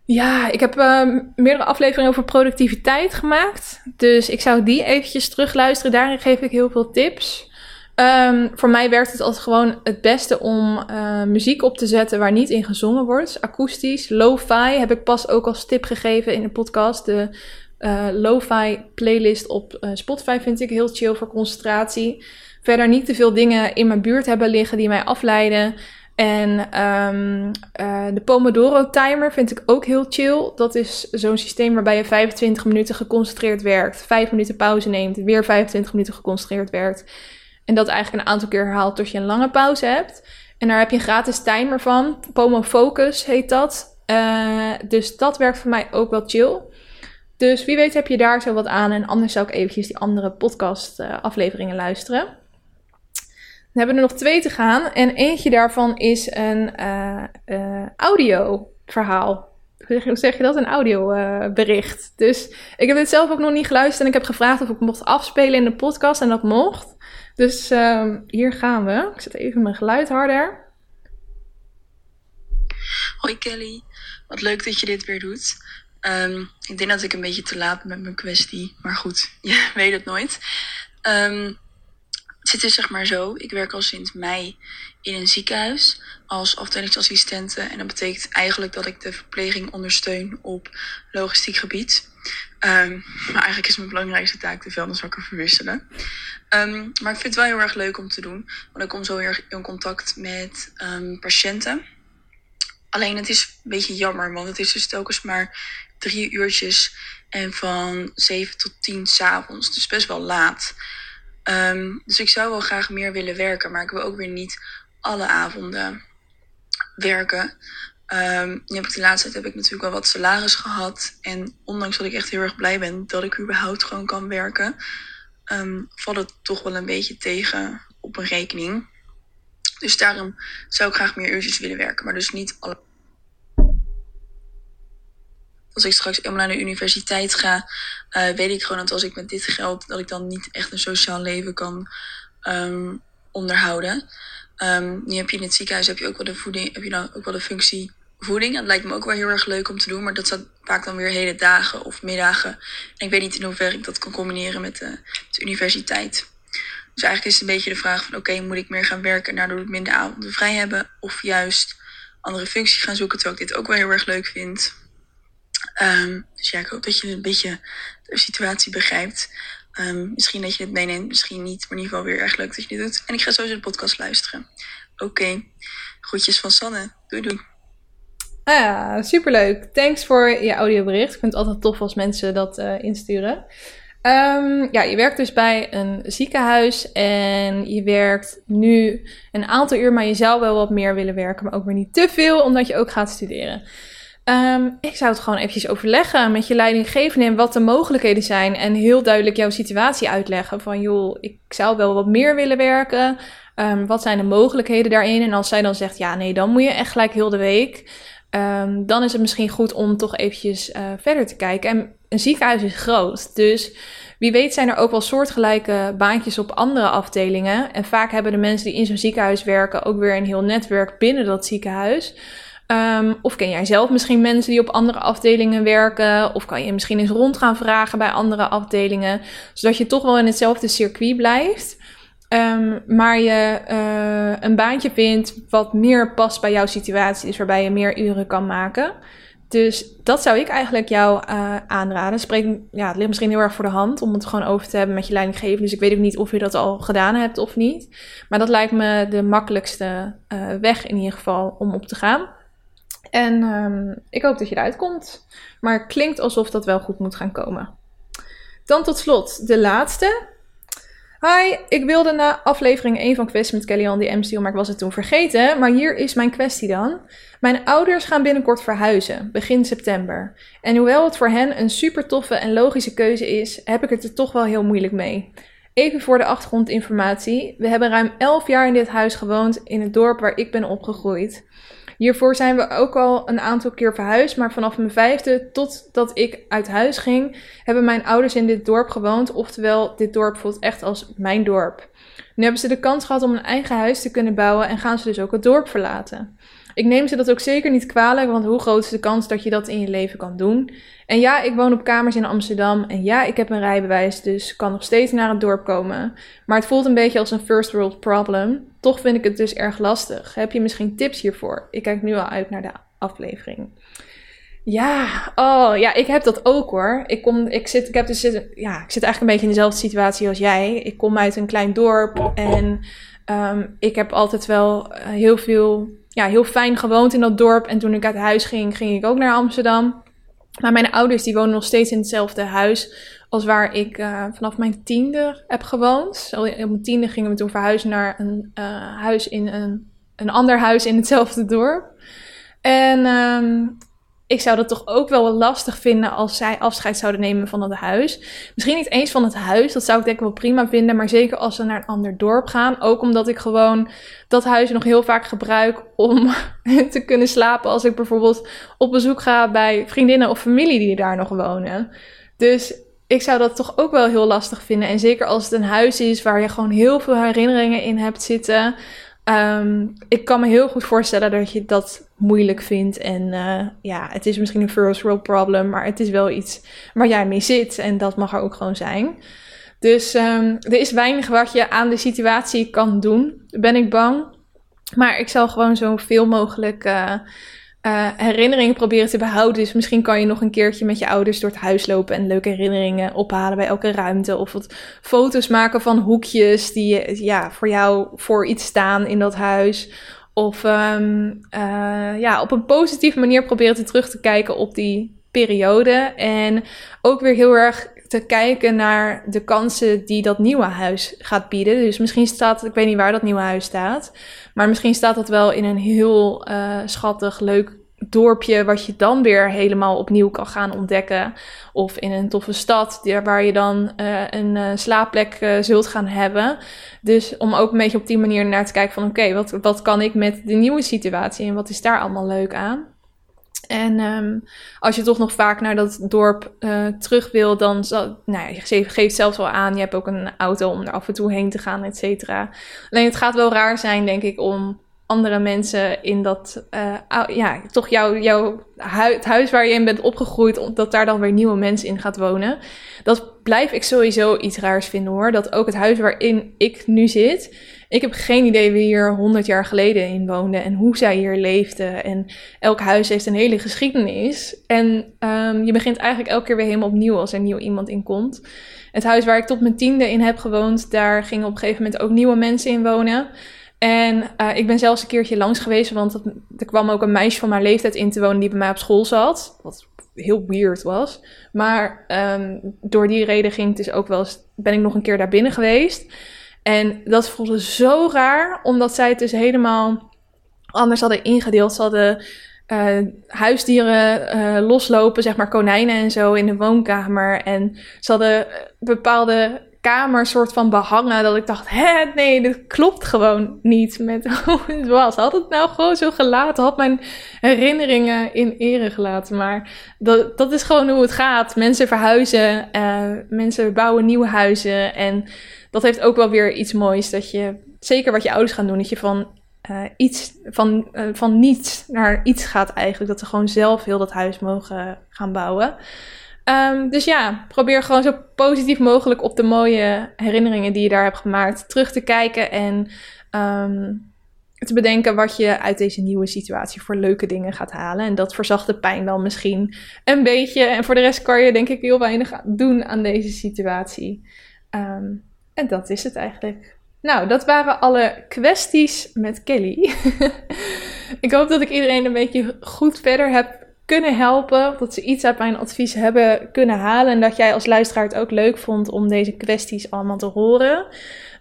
Ja, ik heb uh, meerdere afleveringen over productiviteit gemaakt. Dus ik zou die eventjes terugluisteren. Daarin geef ik heel veel tips. Um, voor mij werkt het altijd gewoon het beste om uh, muziek op te zetten waar niet in gezongen wordt. Akoestisch, lo-fi heb ik pas ook als tip gegeven in de podcast. De uh, lo-fi playlist op uh, Spotify vind ik heel chill voor concentratie. Verder niet te veel dingen in mijn buurt hebben liggen die mij afleiden. En um, uh, de Pomodoro timer vind ik ook heel chill. Dat is zo'n systeem waarbij je 25 minuten geconcentreerd werkt, 5 minuten pauze neemt, weer 25 minuten geconcentreerd werkt. En dat eigenlijk een aantal keer herhaalt tot je een lange pauze hebt. En daar heb je een gratis timer van. Pomo Focus heet dat. Dus dat werkt voor mij ook wel chill. Dus wie weet heb je daar zo wat aan. En anders zou ik eventjes die andere podcast uh, afleveringen luisteren. Dan hebben we er nog twee te gaan. En eentje daarvan is een uh, audio verhaal. Hoe zeg je dat? Een audiobericht. dus ik heb dit zelf ook nog niet geluisterd. En ik heb gevraagd of ik mocht afspelen in de podcast. En dat mocht. Dus uh, hier gaan we. Ik zet even mijn geluid harder. Hoi Kelly. Wat leuk dat je dit weer doet. Um, ik denk dat ik een beetje te laat ben met mijn kwestie. Maar goed, je weet het nooit. Um, het zit dus zeg maar zo. Ik werk al sinds mei in een ziekenhuis als afdelingsassistente. En dat betekent eigenlijk dat ik de verpleging ondersteun op logistiek gebied. Um, maar eigenlijk is mijn belangrijkste taak de vuilniszakken verwisselen. Maar ik vind het wel heel erg leuk om te doen. Want ik kom zo heel erg in contact met patiënten. Alleen het is een beetje jammer, want het is dus telkens maar drie uurtjes en van zeven tot tien s'avonds. Dus best wel laat. Um, dus ik zou wel graag meer willen werken, maar ik wil ook weer niet alle avonden werken. Nu heb ik de laatste tijd heb ik natuurlijk wel wat salaris gehad. En ondanks dat ik echt heel erg blij ben dat ik überhaupt gewoon kan werken, um, valt het toch wel een beetje tegen op een rekening. Dus daarom zou ik graag meer uurtjes willen werken, maar dus niet alle als ik straks helemaal naar de universiteit ga, uh, weet ik gewoon dat als ik met dit geld, dat ik dan niet echt een sociaal leven kan um, onderhouden. Um, nu heb je in het ziekenhuis heb je ook wel de voeding, heb je dan ook wel de functie voeding. Dat lijkt me ook wel heel erg leuk om te doen, maar dat staat vaak dan weer hele dagen of middagen. En ik weet niet in hoeverre ik dat kan combineren met de, de universiteit. Dus eigenlijk is het een beetje de vraag van oké, moet ik meer gaan werken en daardoor minder avonden vrij hebben? Of juist andere functie gaan zoeken, terwijl ik dit ook wel heel erg leuk vind. Um, dus ja, ik hoop dat je een beetje de situatie begrijpt. Um, misschien dat je het meeneemt, misschien niet. Maar in ieder geval weer erg leuk dat je dit doet. En ik ga sowieso de podcast luisteren. Oké. Okay. Groetjes van Sanne. Doei doei. Ah superleuk. Thanks voor je audiobericht. Ik vind het altijd tof als mensen dat uh, insturen. Ehm, ja, je werkt dus bij een ziekenhuis en je werkt nu een aantal uur, maar je zou wel wat meer willen werken, maar ook weer niet te veel, omdat je ook gaat studeren. Ehm, ik zou het gewoon eventjes overleggen met je leidinggevende en wat de mogelijkheden zijn. En heel duidelijk jouw situatie uitleggen. Van joh, ik zou wel wat meer willen werken. Um, wat zijn de mogelijkheden daarin? En als zij dan zegt, ja nee, dan moet je echt gelijk heel de week. Um, dan is het misschien goed om toch eventjes uh, verder te kijken. En een ziekenhuis is groot, dus wie weet zijn er ook wel soortgelijke baantjes op andere afdelingen. En vaak hebben de mensen die in zo'n ziekenhuis werken ook weer een heel netwerk binnen dat ziekenhuis. Um, of ken jij zelf misschien mensen die op andere afdelingen werken? Of kan je misschien eens rond gaan vragen bij andere afdelingen? Zodat je toch wel in hetzelfde circuit blijft. Um, maar je uh, een baantje vindt wat meer past bij jouw situatie. Dus waarbij je meer uren kan maken. Dus dat zou ik eigenlijk jou uh, aanraden. Spreek, ja, het ligt misschien heel erg voor de hand om het gewoon over te hebben met je leidinggever. Dus ik weet ook niet of je dat al gedaan hebt of niet. Maar dat lijkt me de makkelijkste uh, weg in ieder geval om op te gaan. En um, ik hoop dat je eruit komt. Maar het klinkt alsof dat wel goed moet gaan komen. Dan tot slot de laatste. Hi, ik wilde na aflevering 1 van Kwestie met Kellyanne die M maar ik was het toen vergeten. Maar hier is mijn kwestie dan. Mijn ouders gaan binnenkort verhuizen, begin september. En hoewel het voor hen een super toffe en logische keuze is, heb ik het er toch wel heel moeilijk mee. Even voor de achtergrondinformatie. We hebben ruim 11 jaar in dit huis gewoond in het dorp waar ik ben opgegroeid. Hiervoor zijn we ook al een aantal keer verhuisd, maar vanaf mijn vijfde totdat ik uit huis ging, hebben mijn ouders in dit dorp gewoond. Oftewel, dit dorp voelt echt als mijn dorp. Nu hebben ze de kans gehad om een eigen huis te kunnen bouwen en gaan ze dus ook het dorp verlaten. Ik neem ze dat ook zeker niet kwalijk, want hoe groot is de kans dat je dat in je leven kan doen? En ja, ik woon op kamers in Amsterdam en ja, ik heb een rijbewijs, dus kan nog steeds naar het dorp komen. Maar het voelt een beetje als een first world problem. Toch vind ik het dus erg lastig. Heb je misschien tips hiervoor? Ik kijk nu al uit naar de aflevering. Ja, oh ja, ik heb dat ook hoor. Ik, kom, ik, zit, ik, heb dus, ja, ik zit eigenlijk een beetje in dezelfde situatie als jij. Ik kom uit een klein dorp en um, ik heb altijd wel eh, heel veel, ja, heel fijn gewoond in dat dorp. En toen ik uit huis ging, ging ik ook naar Amsterdam. Maar mijn ouders die wonen nog steeds in hetzelfde huis als waar ik uh, vanaf mijn tiende heb gewoond. Op mijn tiende gingen we toen verhuizen naar een uh, huis in een, een ander huis in hetzelfde dorp. En um, ik zou dat toch ook wel lastig vinden als zij afscheid zouden nemen van dat huis. Misschien niet eens van het huis, dat zou ik denk ik wel prima vinden. Maar zeker als ze naar een ander dorp gaan. Ook omdat ik gewoon dat huis nog heel vaak gebruik om te kunnen slapen. Als ik bijvoorbeeld op bezoek ga bij vriendinnen of familie die daar nog wonen. Dus ik zou dat toch ook wel heel lastig vinden. En zeker als het een huis is waar je gewoon heel veel herinneringen in hebt zitten. Um, ik kan me heel goed voorstellen dat je dat moeilijk vindt. En uh, ja, het is misschien een first world problem, maar het is wel iets waar jij mee zit. En dat mag er ook gewoon zijn. Dus um, er is weinig wat je aan de situatie kan doen, ben ik bang. Maar ik zal gewoon zoveel mogelijk uh, uh, herinneringen proberen te behouden. Dus misschien kan je nog een keertje met je ouders door het huis lopen en leuke herinneringen ophalen bij elke ruimte. Of wat foto's maken van hoekjes die ja, voor jou voor iets staan in dat huis. Of um, ja, op een positieve manier proberen te terug te kijken op die periode. En ook weer heel erg te kijken naar de kansen die dat nieuwe huis gaat bieden. Dus misschien staat, ik weet niet waar dat nieuwe huis staat, maar misschien staat dat wel in een heel uh, schattig, leuk dorpje, wat je dan weer helemaal opnieuw kan gaan ontdekken. Of in een toffe stad, waar je dan uh, een uh, slaapplek zult gaan hebben. Dus om ook een beetje op die manier naar te kijken van oké, wat, wat kan ik met de nieuwe situatie en wat is daar allemaal leuk aan? En um, als je toch nog vaak naar dat dorp uh, terug wil, dan nou, je geeft zelfs wel aan, je hebt ook een auto om er af en toe heen te gaan, et cetera. Alleen het gaat wel raar zijn, denk ik, om andere mensen in dat, uh, ja, toch jouw, huis waar je in bent opgegroeid, dat daar dan weer nieuwe mensen in gaat wonen. Dat blijf ik sowieso iets raars vinden hoor. Dat ook het huis waarin ik nu zit, ik heb geen idee wie hier 100 jaar geleden in woonde en hoe zij hier leefden. En elk huis heeft een hele geschiedenis. En um, je begint eigenlijk elke keer weer helemaal opnieuw als er nieuw iemand in komt. Het huis waar ik tot mijn tiende in heb gewoond, daar gingen op een gegeven moment ook nieuwe mensen in wonen. En uh, ik ben zelfs een keertje langs geweest, want er kwam ook een meisje van mijn leeftijd in te wonen die bij mij op school zat. Wat heel weird was. Maar ehm, door die reden ging het dus ook wel eens, ben ik nog een keer daar binnen geweest. En dat voelde zo raar, omdat zij het dus helemaal anders hadden ingedeeld. Ze hadden uh, huisdieren uh, loslopen, zeg maar konijnen en zo in de woonkamer. En ze hadden bepaalde kamer soort van behangen. Dat ik dacht, hè, nee, dit klopt gewoon niet met hoe het was. Had het nou gewoon zo gelaten? Had mijn herinneringen in ere gelaten? Maar dat, dat is gewoon hoe het gaat. Mensen verhuizen, uh, mensen bouwen nieuwe huizen. En dat heeft ook wel weer iets moois. Dat je, zeker wat je ouders gaan doen, dat je van uh, iets van, uh, van niets naar iets gaat eigenlijk. Dat ze gewoon zelf heel dat huis mogen gaan bouwen. Um, dus ja, probeer gewoon zo positief mogelijk op de mooie herinneringen die je daar hebt gemaakt terug te kijken. En um, te bedenken wat je uit deze nieuwe situatie voor leuke dingen gaat halen. En dat verzacht de pijn dan misschien een beetje. En voor de rest kan je denk ik heel weinig doen aan deze situatie. Um, en dat is het eigenlijk. Nou, dat waren alle kwesties met Kelly. ik hoop dat ik iedereen een beetje goed verder heb kunnen helpen. Dat ze iets uit mijn advies hebben kunnen halen. En dat jij als luisteraar het ook leuk vond om deze kwesties allemaal te horen.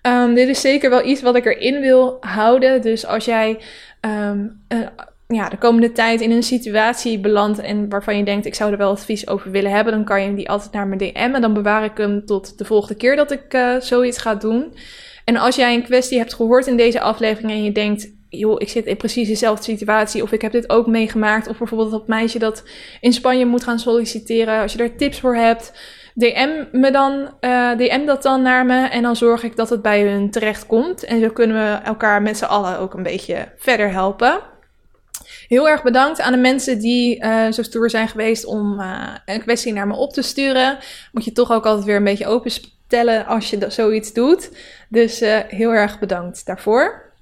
Um, dit is zeker wel iets wat ik erin wil houden. Dus als jij um, uh, ja, de komende tijd in een situatie belandt en waarvan je denkt, ik zou er wel advies over willen hebben, dan kan je die altijd naar me DM'en. Dan bewaar ik hem tot de volgende keer dat ik uh, zoiets ga doen. En als jij een kwestie hebt gehoord in deze aflevering en je denkt, joh, ik zit in precies dezelfde situatie. Of ik heb dit ook meegemaakt. Of bijvoorbeeld dat meisje dat in Spanje moet gaan solliciteren. Als je daar tips voor hebt, DM, me dan, uh, DM dat dan naar me. En dan zorg ik dat het bij hun terecht komt. En zo kunnen we elkaar met z'n allen ook een beetje verder helpen. Heel erg bedankt aan de mensen die uh, zo stoer zijn geweest om uh, een kwestie naar me op te sturen. Moet je toch ook altijd weer een beetje openstellen als je zoiets doet. Dus heel erg bedankt daarvoor.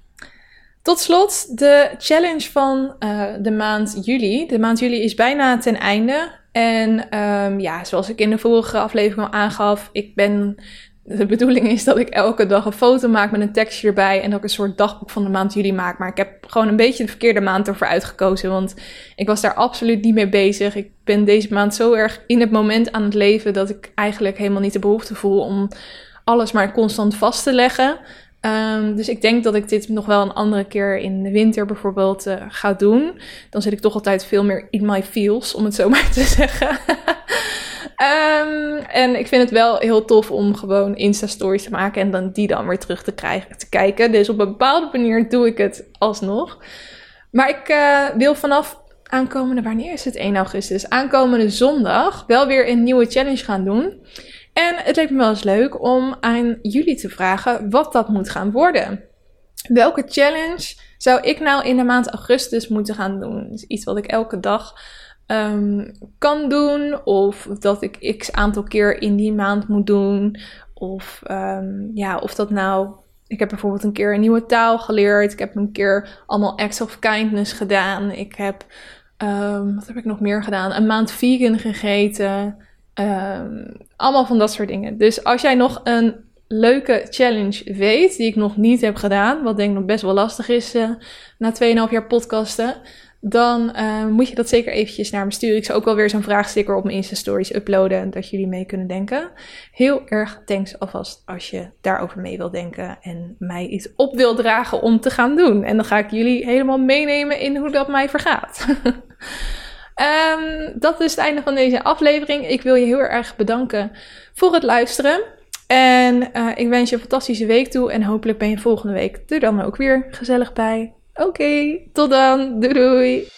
Tot slot de challenge van de maand juli. De maand juli is bijna ten einde. En um, ja, zoals ik in de vorige aflevering al aangaf, ik ben. De bedoeling is dat ik elke dag een foto maak met een tekstje erbij. En ik een soort dagboek van de maand juli maak. Maar ik heb gewoon een beetje de verkeerde maand ervoor uitgekozen. Want ik was daar absoluut niet mee bezig. Ik ben deze maand zo erg in het moment aan het leven. dat ik eigenlijk helemaal niet de behoefte voel om alles maar constant vast te leggen. Um, dus ik denk dat ik dit nog wel een andere keer in de winter bijvoorbeeld uh, ga doen. Dan zit ik toch altijd veel meer in my feels, om het zo maar te zeggen. Um, en ik vind het wel heel tof om gewoon Insta-stories te maken en dan die dan weer terug te, krijgen, te kijken. Dus op een bepaalde manier doe ik het alsnog. Maar ik uh, wil vanaf aankomende, wanneer is het? 1 augustus. Aankomende zondag wel weer een nieuwe challenge gaan doen. En het leek me wel eens leuk om aan jullie te vragen wat dat moet gaan worden. Welke challenge zou ik nou in de maand augustus moeten gaan doen? Dus iets wat ik elke dag um, kan doen, of dat ik x aantal keer in die maand moet doen. Of um, ja, of dat nou. Ik heb bijvoorbeeld een keer een nieuwe taal geleerd. Ik heb een keer allemaal acts of kindness gedaan. Ik heb, um, wat heb ik nog meer gedaan? Een maand vegan gegeten. Allemaal van dat soort dingen. Dus als jij nog een leuke challenge weet, die ik nog niet heb gedaan, wat denk ik nog best wel lastig is uh, na 2,5 jaar podcasten, dan uh, moet je dat zeker eventjes naar me sturen. Ik zou ook wel weer zo'n vraagsticker op mijn Insta-stories uploaden, dat jullie mee kunnen denken. Heel erg thanks alvast als je daarover mee wil denken en mij iets op wil dragen om te gaan doen. En dan ga ik jullie helemaal meenemen in hoe dat mij vergaat. Um, dat is het einde van deze aflevering. Ik wil je heel erg bedanken voor het luisteren. En uh, ik wens je een fantastische week toe. En hopelijk ben je volgende week er dan ook weer gezellig bij. Oké, tot dan. Doei doei.